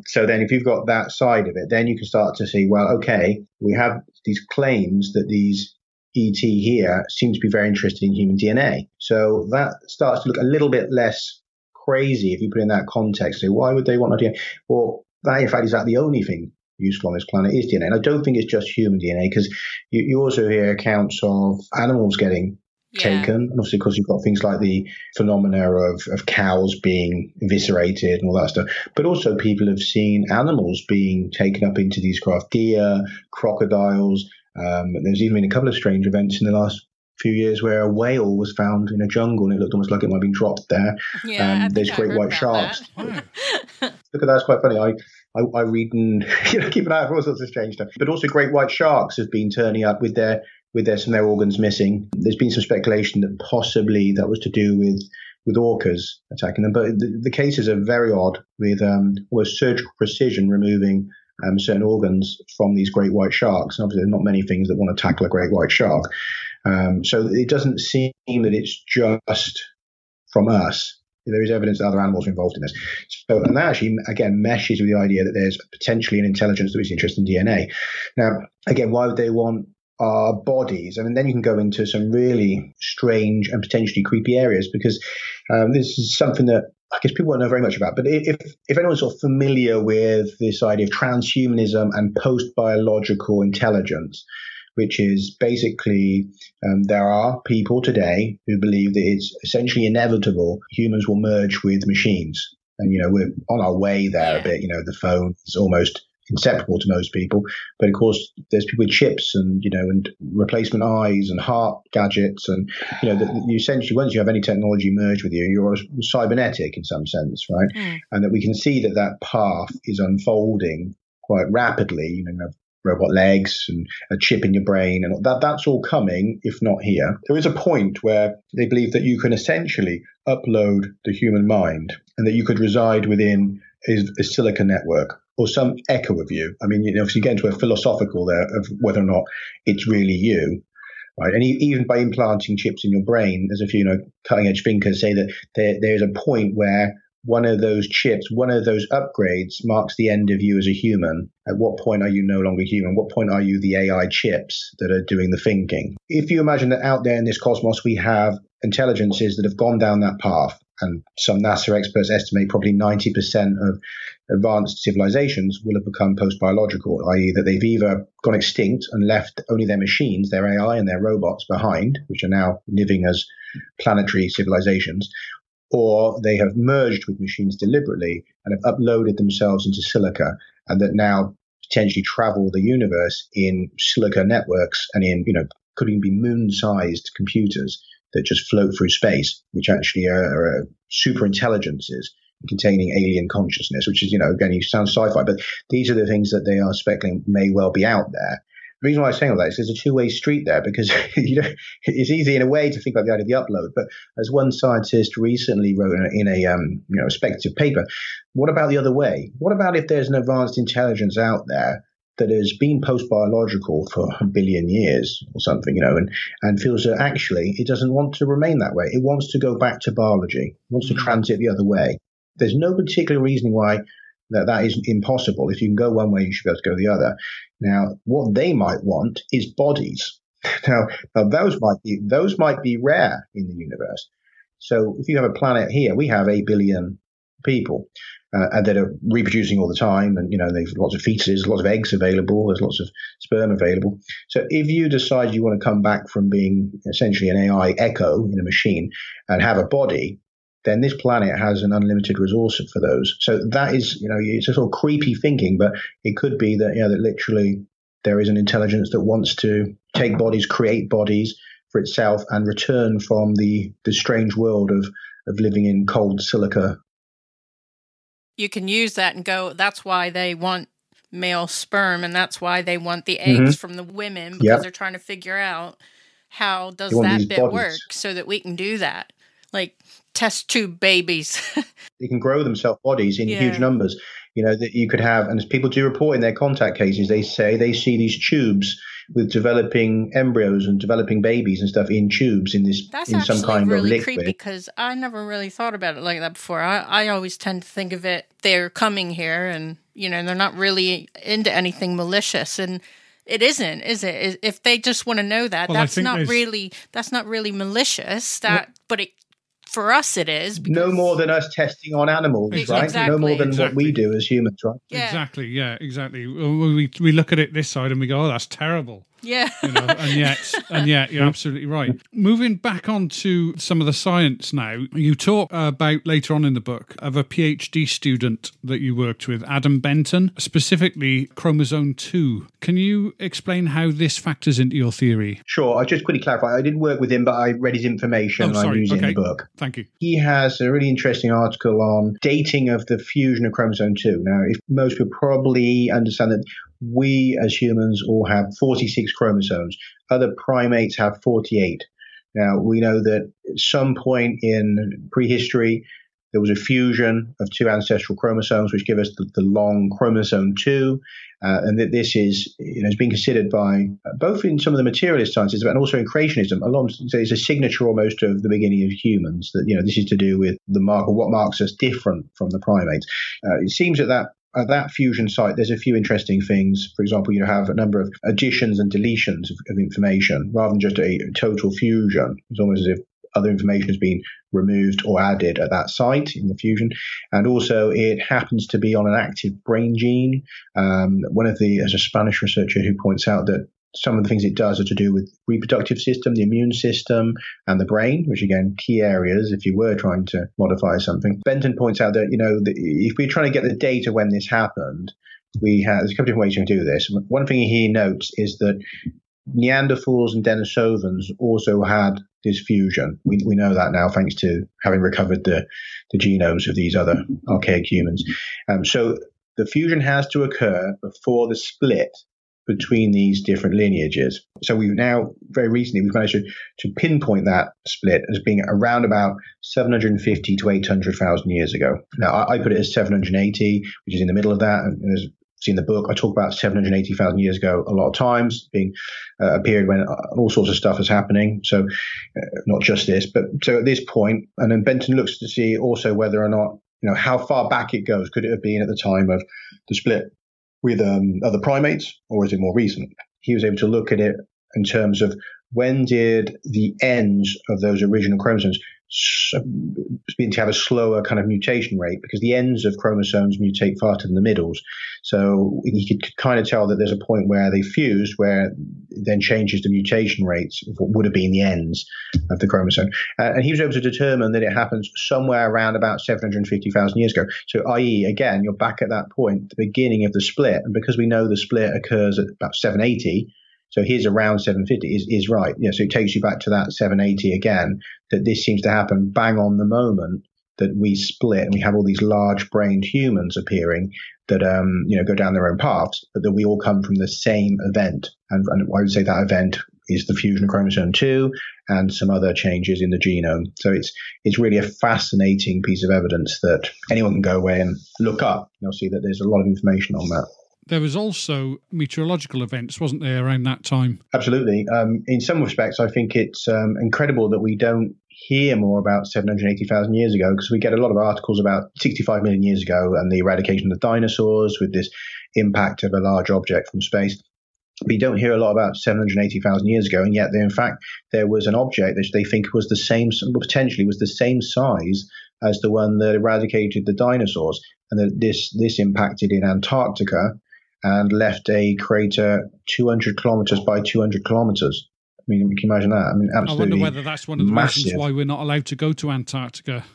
So then if you've got that side of it, then you can start to see, well, okay, we have these claims that these ET here seem to be very interested in human DNA. So that starts to look a little bit less crazy if you put in that context. So why would they want our DNA? Well, that in fact is that the only thing useful on this planet is DNA. And I don't think it's just human DNA because you, you also hear accounts of animals getting yeah. taken. And obviously, because you've got things like the phenomena of, of cows being eviscerated and all that stuff. But also, people have seen animals being taken up into these craft deer, crocodiles. Um, there's even been a couple of strange events in the last few years where a whale was found in a jungle and it looked almost like it might have been dropped there. Yeah, um, there's great white sharks. Look at that, it's quite funny. I I, I read and you know, keep an eye out for all sorts of strange stuff. But also, great white sharks have been turning up with their with their, some of their organs missing. There's been some speculation that possibly that was to do with with orcas attacking them, but the, the cases are very odd with um, almost surgical precision removing um, certain organs from these great white sharks. And obviously, there's not many things that want to tackle a great white shark. Um, so it doesn't seem that it's just from us. There is evidence that other animals are involved in this. So, and that actually, again, meshes with the idea that there's potentially an intelligence that is interested in DNA. Now, again, why would they want our bodies. I mean, then you can go into some really strange and potentially creepy areas because um, this is something that I guess people don't know very much about. But if if anyone's sort of familiar with this idea of transhumanism and post biological intelligence, which is basically um, there are people today who believe that it's essentially inevitable humans will merge with machines. And, you know, we're on our way there a bit. You know, the phone is almost inseparable to most people. But of course, there's people with chips and you know and replacement eyes and heart gadgets and you know that you essentially once you have any technology merged with you, you're cybernetic in some sense, right? Mm. And that we can see that that path is unfolding quite rapidly. You know, robot legs and a chip in your brain and that that's all coming if not here there is a point where they believe that you can essentially upload the human mind and that you could reside within a, a silicon network or some echo of you. I mean, you know, you get into a philosophical there of whether or not it's really you, right? And even by implanting chips in your brain, there's a few, you know, cutting edge thinkers say that there, there's a point where one of those chips, one of those upgrades marks the end of you as a human. At what point are you no longer human? What point are you the AI chips that are doing the thinking? If you imagine that out there in this cosmos, we have intelligences that have gone down that path, and some NASA experts estimate probably 90% of advanced civilizations will have become post biological, i.e., that they've either gone extinct and left only their machines, their AI, and their robots behind, which are now living as planetary civilizations, or they have merged with machines deliberately and have uploaded themselves into silica, and that now potentially travel the universe in silica networks and in, you know, could even be moon sized computers that just float through space, which actually are, are super intelligences containing alien consciousness, which is, you know, again, you sound sci-fi, but these are the things that they are speculating may well be out there. The reason why I'm saying all that is there's a two-way street there because you know it's easy in a way to think about the idea of the upload, but as one scientist recently wrote in a, in a um, you know a speculative paper, what about the other way? What about if there's an advanced intelligence out there that has been post-biological for a billion years or something, you know, and, and feels that actually it doesn't want to remain that way. It wants to go back to biology, it wants to mm. transit the other way. There's no particular reason why that that is impossible. If you can go one way, you should be able to go the other. Now, what they might want is bodies. Now, now those might be those might be rare in the universe. So if you have a planet here, we have eight billion people uh, and that are reproducing all the time, and you know they've lots of fetuses, lots of eggs available, there's lots of sperm available. So if you decide you want to come back from being essentially an AI echo in a machine and have a body, then this planet has an unlimited resource for those. So that is, you know, it's a sort of creepy thinking, but it could be that, you know, that literally there is an intelligence that wants to take bodies, create bodies for itself, and return from the the strange world of of living in cold silica. You can use that and go. That's why they want male sperm, and that's why they want the eggs mm-hmm. from the women because yep. they're trying to figure out how does that bit bodies. work so that we can do that. Like test tube babies. they can grow themselves bodies in yeah. huge numbers. You know that you could have, and as people do report in their contact cases, they say they see these tubes with developing embryos and developing babies and stuff in tubes in this That's in some kind really of liquid. creepy because I never really thought about it like that before. I, I always tend to think of it they're coming here and you know they're not really into anything malicious and it isn't, is it? If they just want to know that, well, that's not really that's not really malicious. That, well, but it for us it is no more than us testing on animals right no more than exactly. what we do as humans right yeah. exactly yeah exactly we, we look at it this side and we go oh that's terrible yeah. You know, and yet, and yet, you're absolutely right. Moving back on to some of the science now, you talk about later on in the book of a PhD student that you worked with, Adam Benton, specifically chromosome 2. Can you explain how this factors into your theory? Sure. I'll just quickly clarify. I didn't work with him, but I read his information oh, and I use okay. it in the book. Thank you. He has a really interesting article on dating of the fusion of chromosome 2. Now, if most people probably understand that we as humans all have 46 chromosomes. Other primates have 48. Now, we know that at some point in prehistory, there was a fusion of two ancestral chromosomes, which give us the, the long chromosome 2. Uh, and that this is, you know, has been considered by uh, both in some of the materialist sciences, but also in creationism. Along, so it's a signature almost of the beginning of humans that, you know, this is to do with the mark or what marks us different from the primates. Uh, it seems that that at that fusion site, there's a few interesting things. For example, you have a number of additions and deletions of, of information rather than just a total fusion. It's almost as if other information has been removed or added at that site in the fusion. And also, it happens to be on an active brain gene. Um, one of the, as a Spanish researcher who points out that some of the things it does are to do with reproductive system, the immune system, and the brain, which again, key areas if you were trying to modify something. Benton points out that, you know, the, if we're trying to get the data when this happened, we have, there's a couple of different ways you can do this. One thing he notes is that Neanderthals and Denisovans also had this fusion. We, we know that now thanks to having recovered the, the genomes of these other archaic humans. Um, so the fusion has to occur before the split between these different lineages. So we've now, very recently, we've managed to, to pinpoint that split as being around about 750 to 800,000 years ago. Now, I, I, put it as 780, which is in the middle of that. And there's seen the book, I talk about 780,000 years ago a lot of times, being uh, a period when uh, all sorts of stuff is happening. So, uh, not just this, but so at this point, and then Benton looks to see also whether or not, you know, how far back it goes. Could it have been at the time of the split with um, other primates, or is it more recent? He was able to look at it in terms of when did the ends of those original chromosomes begin to have a slower kind of mutation rate because the ends of chromosomes mutate faster than the middles. So you could kind of tell that there's a point where they fused, where then changes the mutation rates of what would have been the ends of the chromosome. Uh, and he was able to determine that it happens somewhere around about 750,000 years ago. So, i.e., again, you're back at that point, the beginning of the split. And because we know the split occurs at about 780, so here's around 750 is, is right. Yeah, so it takes you back to that 780 again, that this seems to happen bang on the moment that we split and we have all these large brained humans appearing that um, you know go down their own paths, but that we all come from the same event. And, and I would say that event is the fusion of chromosome two and some other changes in the genome. So it's it's really a fascinating piece of evidence that anyone can go away and look up. You'll see that there's a lot of information on that. There was also meteorological events, wasn't there, around that time? Absolutely. Um, in some respects, I think it's um, incredible that we don't hear more about 780,000 years ago because we get a lot of articles about 65 million years ago and the eradication of the dinosaurs with this impact of a large object from space. We don't hear a lot about 780,000 years ago, and yet, in fact, there was an object that they think was the same, potentially was the same size as the one that eradicated the dinosaurs, and that this this impacted in Antarctica and left a crater 200 kilometers by 200 kilometers. I mean, can you imagine that? I mean, absolutely. I wonder whether that's one of the massive. reasons why we're not allowed to go to Antarctica.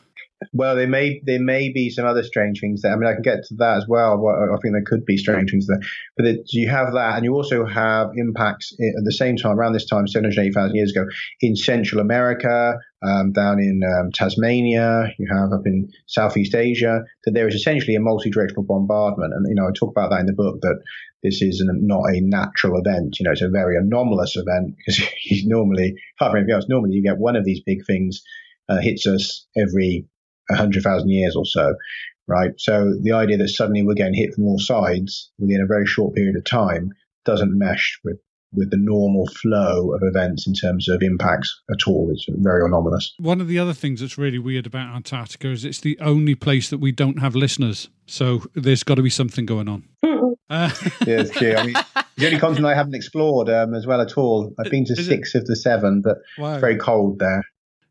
Well, there may there may be some other strange things there. I mean, I can get to that as well. I think there could be strange things there, but it, you have that, and you also have impacts at the same time around this time, seven hundred eighty thousand years ago, in Central America, um, down in um, Tasmania, you have up in Southeast Asia. That there is essentially a multi-directional bombardment, and you know I talk about that in the book that this is an, not a natural event. You know, it's a very anomalous event because normally, apart from anything else, normally you get one of these big things uh, hits us every 100,000 years or so, right? So the idea that suddenly we're getting hit from all sides within a very short period of time doesn't mesh with with the normal flow of events in terms of impacts at all. It's very anomalous. One of the other things that's really weird about Antarctica is it's the only place that we don't have listeners. So there's got to be something going on. uh, yeah, it's true. I mean, the only continent I haven't explored um, as well at all. I've been to is six it? of the seven, but wow. very cold there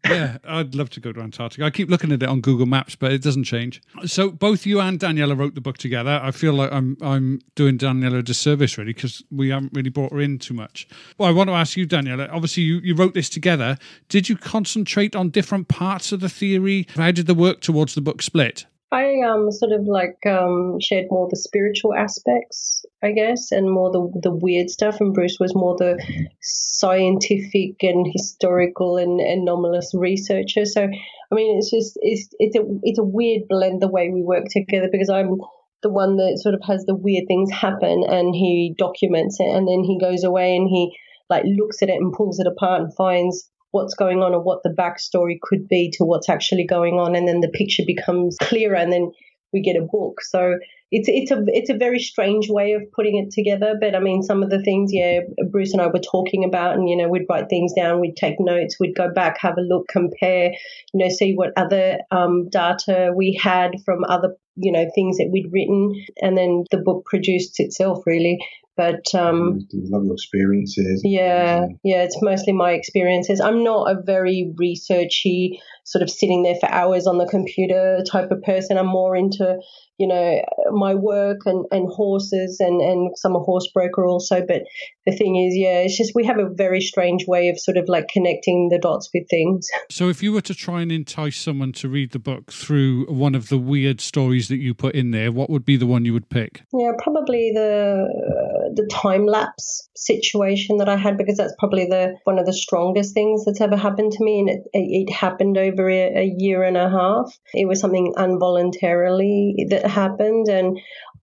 yeah, I'd love to go to Antarctica. I keep looking at it on Google Maps, but it doesn't change. So both you and Daniela wrote the book together. I feel like I'm I'm doing Daniela a disservice really because we haven't really brought her in too much. Well, I want to ask you, Daniela. Obviously, you, you wrote this together. Did you concentrate on different parts of the theory? How did the work towards the book split? I um sort of like um shared more the spiritual aspects, I guess, and more the the weird stuff, and Bruce was more the scientific and historical and anomalous researcher. So I mean, it's just it's it's a it's a weird blend the way we work together because I'm the one that sort of has the weird things happen and he documents it and then he goes away and he like looks at it and pulls it apart and finds what's going on or what the backstory could be to what's actually going on and then the picture becomes clearer and then we get a book so it's it's a it's a very strange way of putting it together. But I mean, some of the things, yeah, Bruce and I were talking about, and you know, we'd write things down, we'd take notes, we'd go back, have a look, compare, you know, see what other um, data we had from other you know things that we'd written, and then the book produced itself really. But um, love your experiences. Yeah, yeah, it's mostly my experiences. I'm not a very researchy sort of sitting there for hours on the computer type of person. I'm more into you know, my work and, and horses and, and I'm a horse broker also. But the thing is, yeah, it's just we have a very strange way of sort of like connecting the dots with things. So if you were to try and entice someone to read the book through one of the weird stories that you put in there, what would be the one you would pick? Yeah, probably the the time lapse situation that I had because that's probably the one of the strongest things that's ever happened to me, and it, it happened over a, a year and a half. It was something involuntarily that happened, and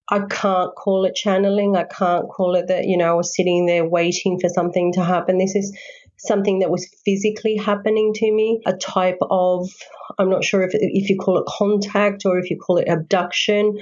I can't call it channeling. I can't call it that, you know, I was sitting there waiting for something to happen. This is something that was physically happening to me, a type of, I'm not sure if, if you call it contact or if you call it abduction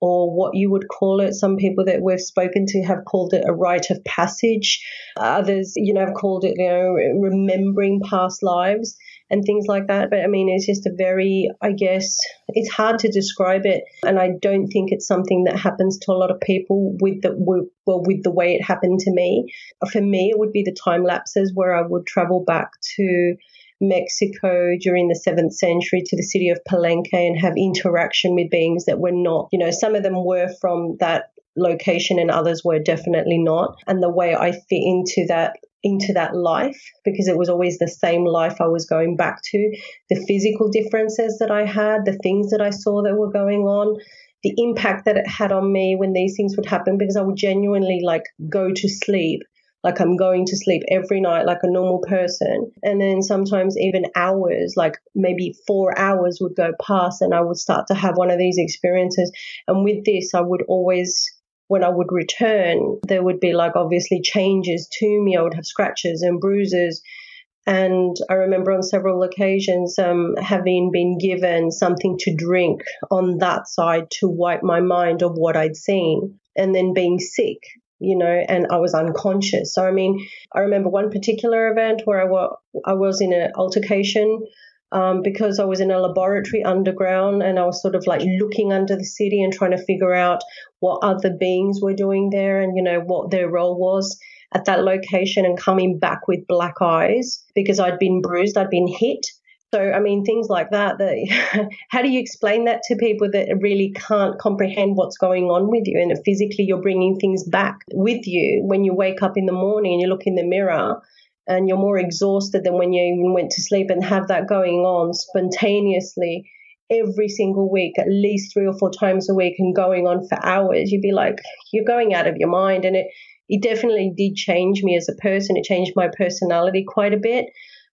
or what you would call it. Some people that we've spoken to have called it a rite of passage. Others, you know, have called it, you know, remembering past lives and things like that. But I mean, it's just a very, I guess, it's hard to describe it. And I don't think it's something that happens to a lot of people with the, well, with the way it happened to me. For me, it would be the time lapses where I would travel back to Mexico during the seventh century to the city of Palenque and have interaction with beings that were not, you know, some of them were from that location and others were definitely not. And the way I fit into that into that life because it was always the same life I was going back to. The physical differences that I had, the things that I saw that were going on, the impact that it had on me when these things would happen because I would genuinely like go to sleep like I'm going to sleep every night like a normal person. And then sometimes even hours, like maybe four hours would go past and I would start to have one of these experiences. And with this, I would always when I would return, there would be like obviously changes to me. I would have scratches and bruises. And I remember on several occasions um, having been given something to drink on that side to wipe my mind of what I'd seen, and then being sick, you know, and I was unconscious. So, I mean, I remember one particular event where I, wa- I was in an altercation um, because I was in a laboratory underground and I was sort of like looking under the city and trying to figure out what other beings were doing there and, you know, what their role was at that location and coming back with black eyes because I'd been bruised, I'd been hit. So, I mean, things like that, that how do you explain that to people that really can't comprehend what's going on with you? And physically, you're bringing things back with you when you wake up in the morning and you look in the mirror and you're more exhausted than when you even went to sleep and have that going on spontaneously every single week, at least three or four times a week, and going on for hours, you'd be like, you're going out of your mind. And it, it definitely did change me as a person. It changed my personality quite a bit.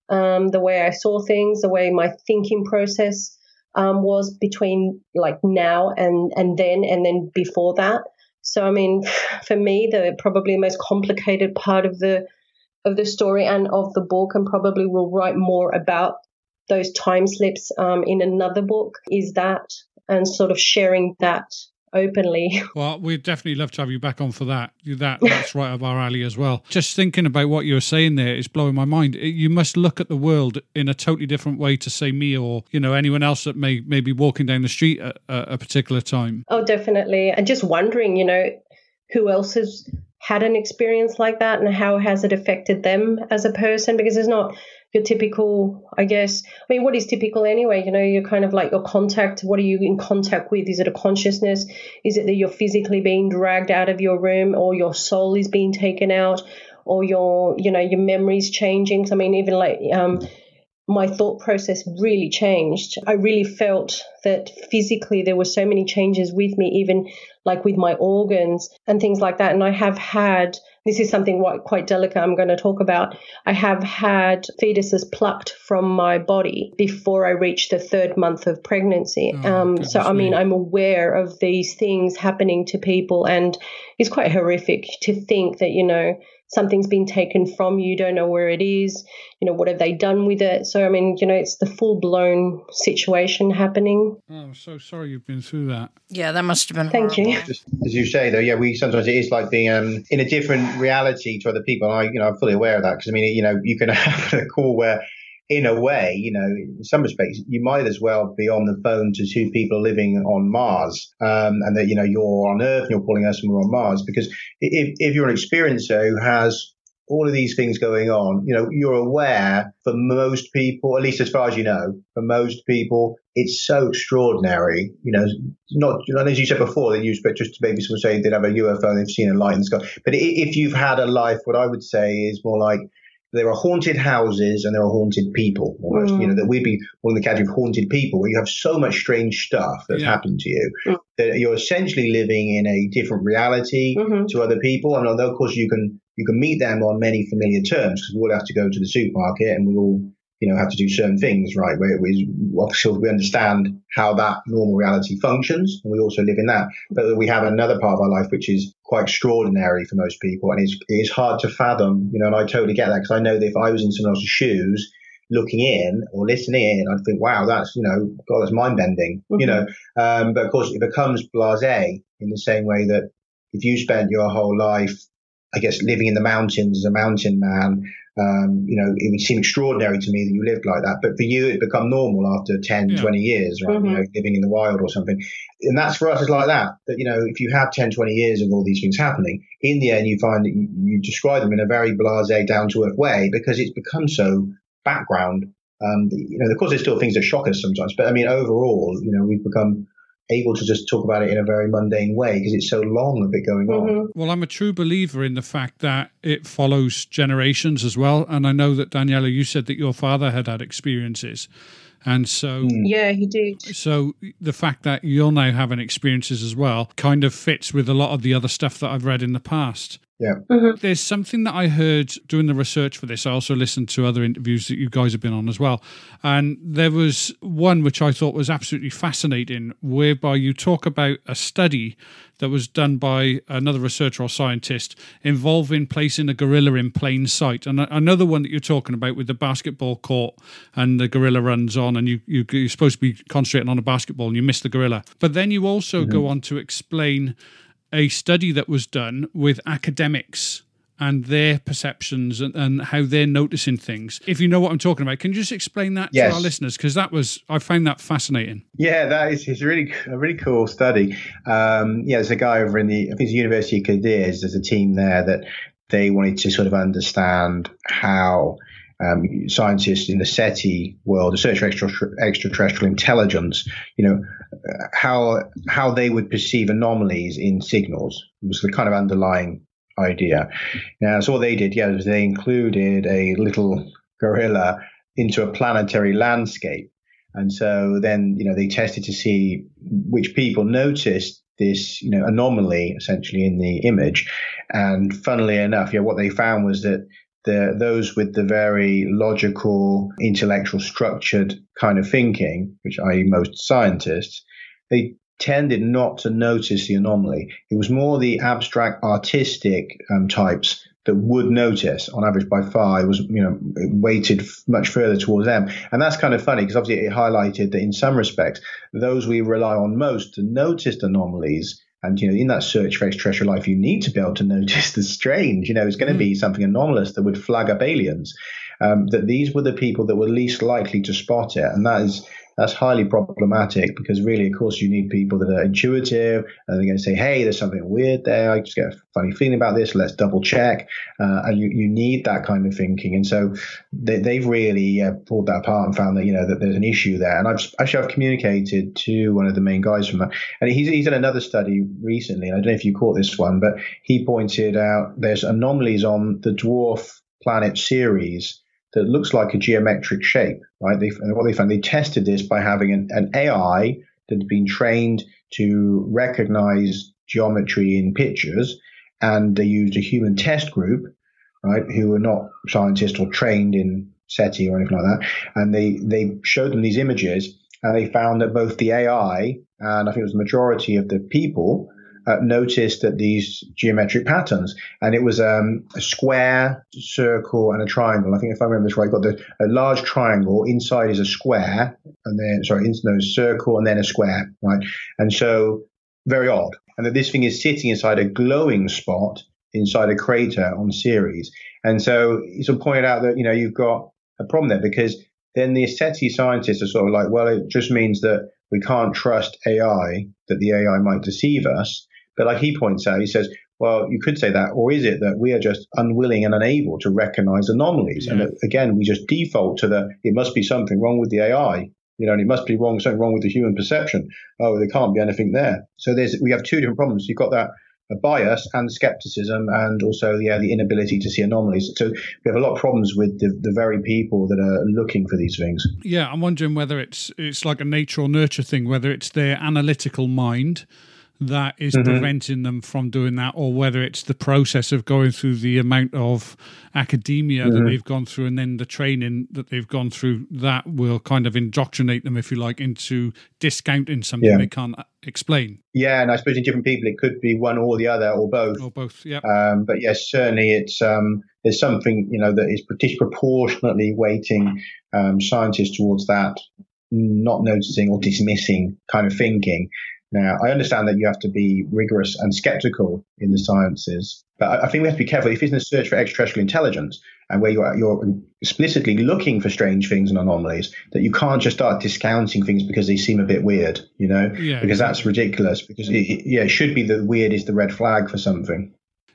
Um, the way I saw things, the way my thinking process um, was between like now and, and then, and then before that. So, I mean, for me, the probably the most complicated part of the of the story and of the book, and probably will write more about those time slips um, in another book, is that and sort of sharing that openly. Well, we'd definitely love to have you back on for that. That that's right up our alley as well. Just thinking about what you were saying there is blowing my mind. You must look at the world in a totally different way to say me or you know anyone else that may may be walking down the street at, at a particular time. Oh, definitely. And just wondering, you know, who else has had an experience like that and how has it affected them as a person? Because it's not your typical i guess i mean what is typical anyway? You know you're kind of like your contact what are you in contact with? Is it a consciousness? Is it that you're physically being dragged out of your room or your soul is being taken out or your you know your memories changing? So, i mean even like um my thought process really changed. I really felt that physically there were so many changes with me, even like with my organs and things like that. And I have had this is something quite, quite delicate I'm going to talk about. I have had fetuses plucked from my body before I reached the third month of pregnancy. Oh, um, so, I mean, me. I'm aware of these things happening to people, and it's quite horrific to think that, you know, something's been taken from you, don't know where it is, you know, what have they done with it? So, I mean, you know, it's the full blown situation happening. Oh, I'm so sorry you've been through that. Yeah, that must have been Thank horrible. you. Just, as you say, though, yeah, we sometimes it is like being um, in a different reality to other people. And I, you know, I'm fully aware of that because I mean, you know, you can have a call where in a way, you know, in some respects, you might as well be on the phone to two people living on Mars, um, and that you know you're on Earth and you're calling us and we're on Mars. Because if if you're an experiencer who has all of these things going on, you know, you're aware for most people, at least as far as you know, for most people, it's so extraordinary. You know, not, and as you said before, that you expect just to maybe someone say they'd have a UFO and they've seen a light in the sky. But if you've had a life, what I would say is more like there are haunted houses and there are haunted people almost. Mm. You know, that we'd be one of the category of haunted people where you have so much strange stuff that's yeah. happened to you mm. that you're essentially living in a different reality mm-hmm. to other people. And although of course you can you can meet them on many familiar terms because we all have to go to the supermarket and we all you know, have to do certain things, right? Where we, obviously we understand how that normal reality functions, and we also live in that. But we have another part of our life which is quite extraordinary for most people, and it's it's hard to fathom, you know. And I totally get that because I know that if I was in someone else's shoes, looking in or listening in, I'd think, wow, that's you know, God, that's mind bending, mm-hmm. you know. Um, but of course, it becomes blasé in the same way that if you spent your whole life I guess living in the mountains as a mountain man, um, you know, it would seem extraordinary to me that you lived like that. But for you, it become normal after 10, yeah. 20 years, right? Mm-hmm. You know, living in the wild or something. And that's for us, it's like that. That, you know, if you have 10, 20 years of all these things happening, in the end, you find that you, you describe them in a very blase, down to earth way because it's become so background. Um, you know, of course, there's still things that shock us sometimes, but I mean, overall, you know, we've become able to just talk about it in a very mundane way because it's so long of it going mm-hmm. on. Well, I'm a true believer in the fact that it follows generations as well. And I know that, Daniela, you said that your father had had experiences. And so, mm. yeah, he did. So the fact that you're now having experiences as well kind of fits with a lot of the other stuff that I've read in the past. Yeah. Mm-hmm. There's something that I heard doing the research for this. I also listened to other interviews that you guys have been on as well. And there was one which I thought was absolutely fascinating, whereby you talk about a study that was done by another researcher or scientist involving placing a gorilla in plain sight. And another one that you're talking about with the basketball court and the gorilla runs on, and you, you, are supposed to be concentrating on a basketball and you miss the gorilla. But then you also mm-hmm. go on to explain a study that was done with academics and their perceptions and, and, how they're noticing things. If you know what I'm talking about, can you just explain that yes. to our listeners? Because that was I found that fascinating. Yeah, that is it's really a really cool study. Um, yeah, there's a guy over in the I think it's University of Cadiz. There's a team there that they wanted to sort of understand how um, scientists in the SETI world, the search for extra, extraterrestrial intelligence, you know, how how they would perceive anomalies in signals was the kind of underlying idea. Now, so what they did, yeah, was they included a little gorilla into a planetary landscape, and so then you know they tested to see which people noticed this you know anomaly essentially in the image, and funnily enough, yeah, what they found was that the, those with the very logical, intellectual, structured kind of thinking, which i.e. most scientists, they tended not to notice the anomaly. It was more the abstract, artistic um, types that would notice on average by far. It was, you know, weighted much further towards them. And that's kind of funny because obviously it highlighted that in some respects, those we rely on most to notice anomalies and you know, in that search for extraterrestrial life, you need to be able to notice the strange. You know, it's going to be mm. something anomalous that would flag up aliens. Um, that these were the people that were least likely to spot it, and that is that's highly problematic because really, of course, you need people that are intuitive and they're going to say, "Hey, there's something weird there. I just get a funny feeling about this. Let's double check." Uh, and you, you need that kind of thinking. And so they, have really uh, pulled that apart and found that you know that there's an issue there. And I've actually I've communicated to one of the main guys from that, and he's he's done another study recently. And I don't know if you caught this one, but he pointed out there's anomalies on the dwarf planet Ceres that looks like a geometric shape, right? They, what they found, they tested this by having an, an AI that had been trained to recognize geometry in pictures and they used a human test group, right, who were not scientists or trained in SETI or anything like that, and they they showed them these images, and they found that both the AI and I think it was the majority of the people uh, noticed that these geometric patterns, and it was um, a square, circle, and a triangle. I think if I remember this right, got the a large triangle inside is a square, and then sorry, no circle, and then a square, right? And so very odd, and that this thing is sitting inside a glowing spot inside a crater on Ceres, and so it's pointed out that you know you've got a problem there because then the SETI scientists are sort of like, well, it just means that we can't trust AI, that the AI might deceive us. But like he points out, he says, well, you could say that, or is it that we are just unwilling and unable to recognize anomalies? Yeah. And again, we just default to the, it must be something wrong with the AI. You know, and it must be wrong, something wrong with the human perception. Oh, there can't be anything there. So there's, we have two different problems. You've got that a bias and skepticism and also yeah the inability to see anomalies so we have a lot of problems with the, the very people that are looking for these things yeah i'm wondering whether it's it's like a nature or nurture thing whether it's their analytical mind that is mm-hmm. preventing them from doing that, or whether it's the process of going through the amount of academia mm-hmm. that they've gone through and then the training that they've gone through that will kind of indoctrinate them, if you like, into discounting something yeah. they can't explain. Yeah, and I suppose in different people it could be one or the other or both. Or both, yeah. Um, but yes, certainly it's um, there's something you know that is disproportionately weighting um, scientists towards that not noticing or dismissing kind of thinking. Now, I understand that you have to be rigorous and skeptical in the sciences, but I think we have to be careful. If it's in a search for extraterrestrial intelligence and where you're, you're explicitly looking for strange things and anomalies, that you can't just start discounting things because they seem a bit weird, you know, yeah, because exactly. that's ridiculous. Because, it, it, yeah, it should be that weird is the red flag for something.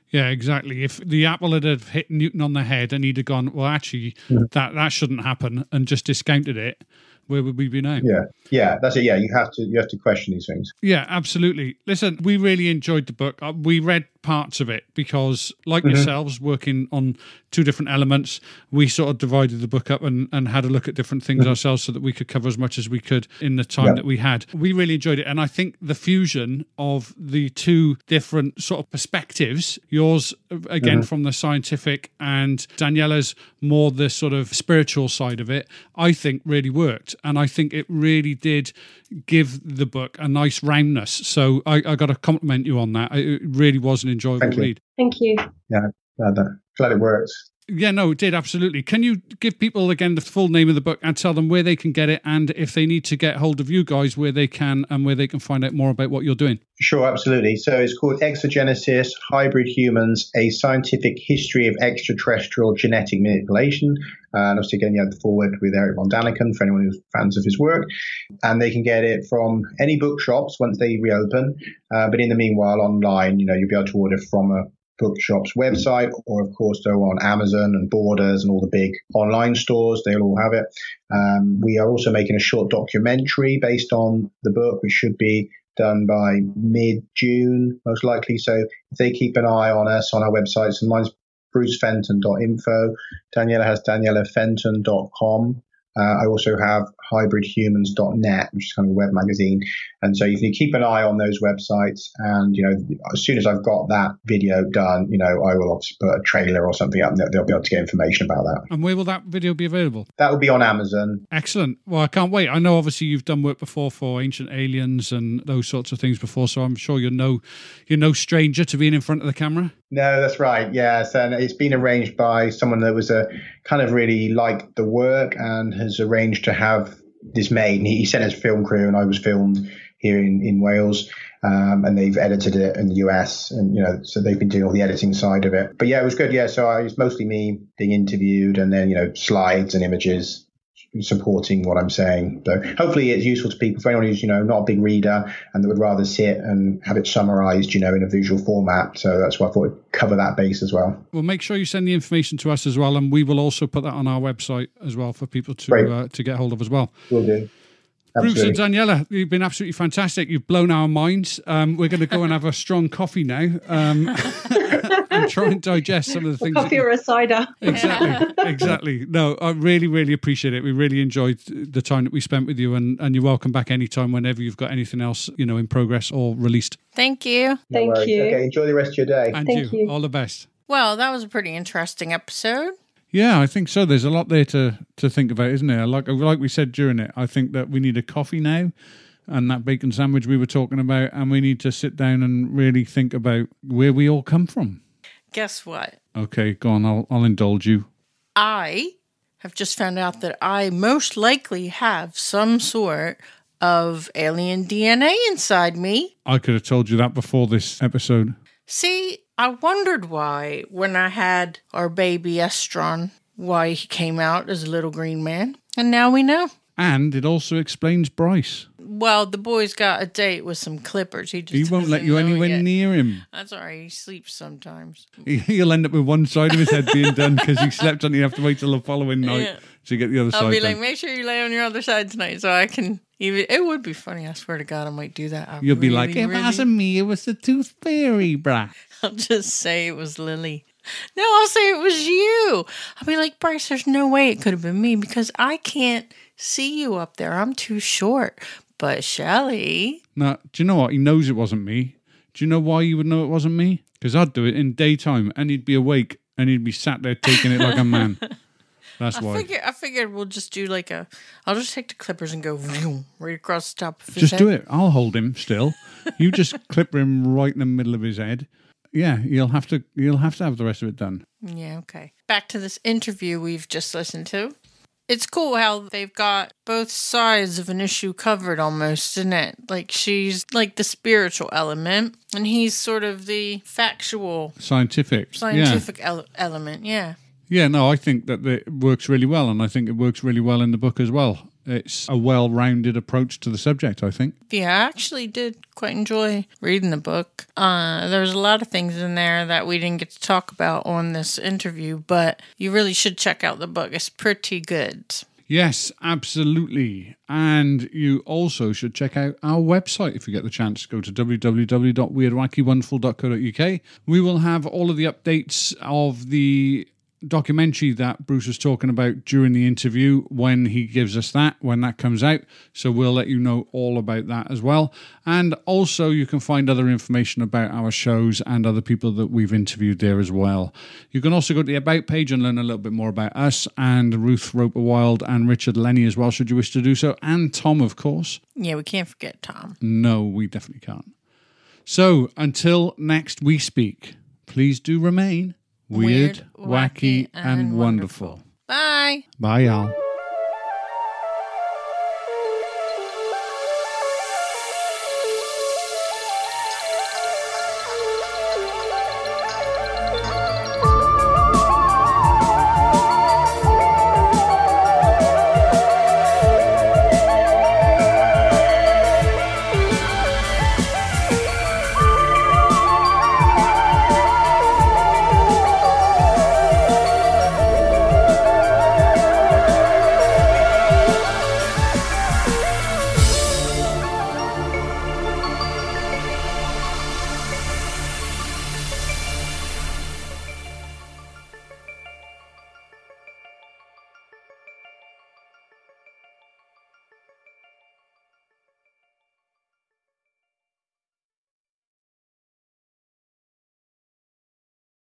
Yeah, exactly. If the apple had hit Newton on the head and he'd have gone, well, actually, mm-hmm. that, that shouldn't happen and just discounted it, where would we be now? Yeah, yeah, that's it. Yeah, you have to you have to question these things. Yeah, absolutely. Listen, we really enjoyed the book. Uh, we read parts of it because, like mm-hmm. yourselves, working on two different elements, we sort of divided the book up and, and had a look at different things mm-hmm. ourselves so that we could cover as much as we could in the time that we had. We really enjoyed it. And I think the fusion of the two different sort of perspectives, yours again mm-hmm. from the scientific and Daniela's more the sort of spiritual side of it, I think really worked. And I think it really did give the book a nice roundness. So I, I got to compliment you on that. It really was an enjoyable Thank read. Thank you. Yeah, glad, that, glad it works. Yeah, no, it did absolutely. Can you give people again the full name of the book and tell them where they can get it, and if they need to get hold of you guys, where they can and where they can find out more about what you're doing? Sure, absolutely. So it's called Exogenesis: Hybrid Humans: A Scientific History of Extraterrestrial Genetic Manipulation. And obviously, again, you have the forward with Erich von Däniken for anyone who's fans of his work. And they can get it from any bookshops once they reopen. Uh, but in the meanwhile, online, you know, you'll be able to order from a bookshop's website, or of course go on Amazon and Borders and all the big online stores. They'll all have it. Um, we are also making a short documentary based on the book, which should be done by mid June, most likely. So if they keep an eye on us on our websites, and mine's brucefenton.info. Daniela has danielafenton.com. Uh, I also have hybridhumans.net, which is kind of a web magazine. And so you can keep an eye on those websites. And, you know, as soon as I've got that video done, you know, I will obviously put a trailer or something up and they'll be able to get information about that. And where will that video be available? That will be on Amazon. Excellent. Well, I can't wait. I know obviously you've done work before for Ancient Aliens and those sorts of things before. So I'm sure you're no, you're no stranger to being in front of the camera. No, that's right. Yes, and it's been arranged by someone that was a kind of really liked the work and has arranged to have this made. And he, he sent his film crew, and I was filmed here in in Wales, um, and they've edited it in the US, and you know, so they've been doing all the editing side of it. But yeah, it was good. Yeah, so I, it's mostly me being interviewed, and then you know, slides and images supporting what I'm saying. So hopefully it's useful to people for anyone who's, you know, not a big reader and that would rather sit and have it summarized, you know, in a visual format. So that's why I thought I'd cover that base as well. Well, make sure you send the information to us as well. And we will also put that on our website as well for people to uh, to get hold of as well. Will do. Bruce and Daniela, you've been absolutely fantastic. You've blown our minds. Um, we're going to go and have a strong coffee now um, and try and digest some of the things. Coffee or a cider. Exactly, exactly. No, I really, really appreciate it. We really enjoyed the time that we spent with you, and, and you're welcome back anytime whenever you've got anything else, you know, in progress or released. Thank you. Thank you. Okay, enjoy the rest of your day. And Thank you. you. All the best. Well, that was a pretty interesting episode. Yeah, I think so. There's a lot there to, to think about, isn't there? Like like we said during it, I think that we need a coffee now and that bacon sandwich we were talking about, and we need to sit down and really think about where we all come from. Guess what? Okay, go on. I'll I'll indulge you. I have just found out that I most likely have some sort of alien DNA inside me. I could have told you that before this episode. See, I wondered why when I had our baby Estron, why he came out as a little green man. And now we know. And it also explains Bryce. Well, the boy's got a date with some clippers. He just He won't let you anywhere yet. near him. That's all right. He sleeps sometimes. He- He'll end up with one side of his head being done because he slept on. it. You have to wait till the following night Yeah. to get the other side. I'll be done. like, make sure you lay on your other side tonight so I can even. It would be funny. I swear to God, I might do that. I You'll be really, like, it really- wasn't me, it was the tooth fairy, bruh. I'll just say it was Lily. No, I'll say it was you. I'll be like, Bryce, there's no way it could have been me because I can't see you up there. I'm too short. But Shelly, Now, do you know what? He knows it wasn't me. Do you know why you would know it wasn't me? Because I'd do it in daytime and he'd be awake and he'd be sat there taking it like a man. That's I why. figure I figured we'll just do like a. I'll just take the clippers and go vroom, right across the top of his Just head. do it. I'll hold him still. You just clip him right in the middle of his head. Yeah, you'll have to. You'll have to have the rest of it done. Yeah, okay. Back to this interview we've just listened to. It's cool how they've got both sides of an issue covered almost, isn't it? Like she's like the spiritual element, and he's sort of the factual, Scientific. scientific ele- element. Yeah. Yeah. No, I think that it works really well, and I think it works really well in the book as well. It's a well-rounded approach to the subject. I think. Yeah, I actually did quite enjoy reading the book. Uh, there's a lot of things in there that we didn't get to talk about on this interview, but you really should check out the book. It's pretty good. Yes, absolutely. And you also should check out our website if you get the chance. Go to www.weirdwackiewonderful.co.uk. We will have all of the updates of the documentary that Bruce was talking about during the interview when he gives us that, when that comes out. So we'll let you know all about that as well. And also, you can find other information about our shows and other people that we've interviewed there as well. You can also go to the About page and learn a little bit more about us and Ruth Roper Wild and Richard Lenny as well, should you wish to do so. And Tom, of course. Yeah, we can't forget Tom. No, we definitely can't. So until next we speak, please do remain weird, wacky, and wonderful. Bye. Bye, y'all.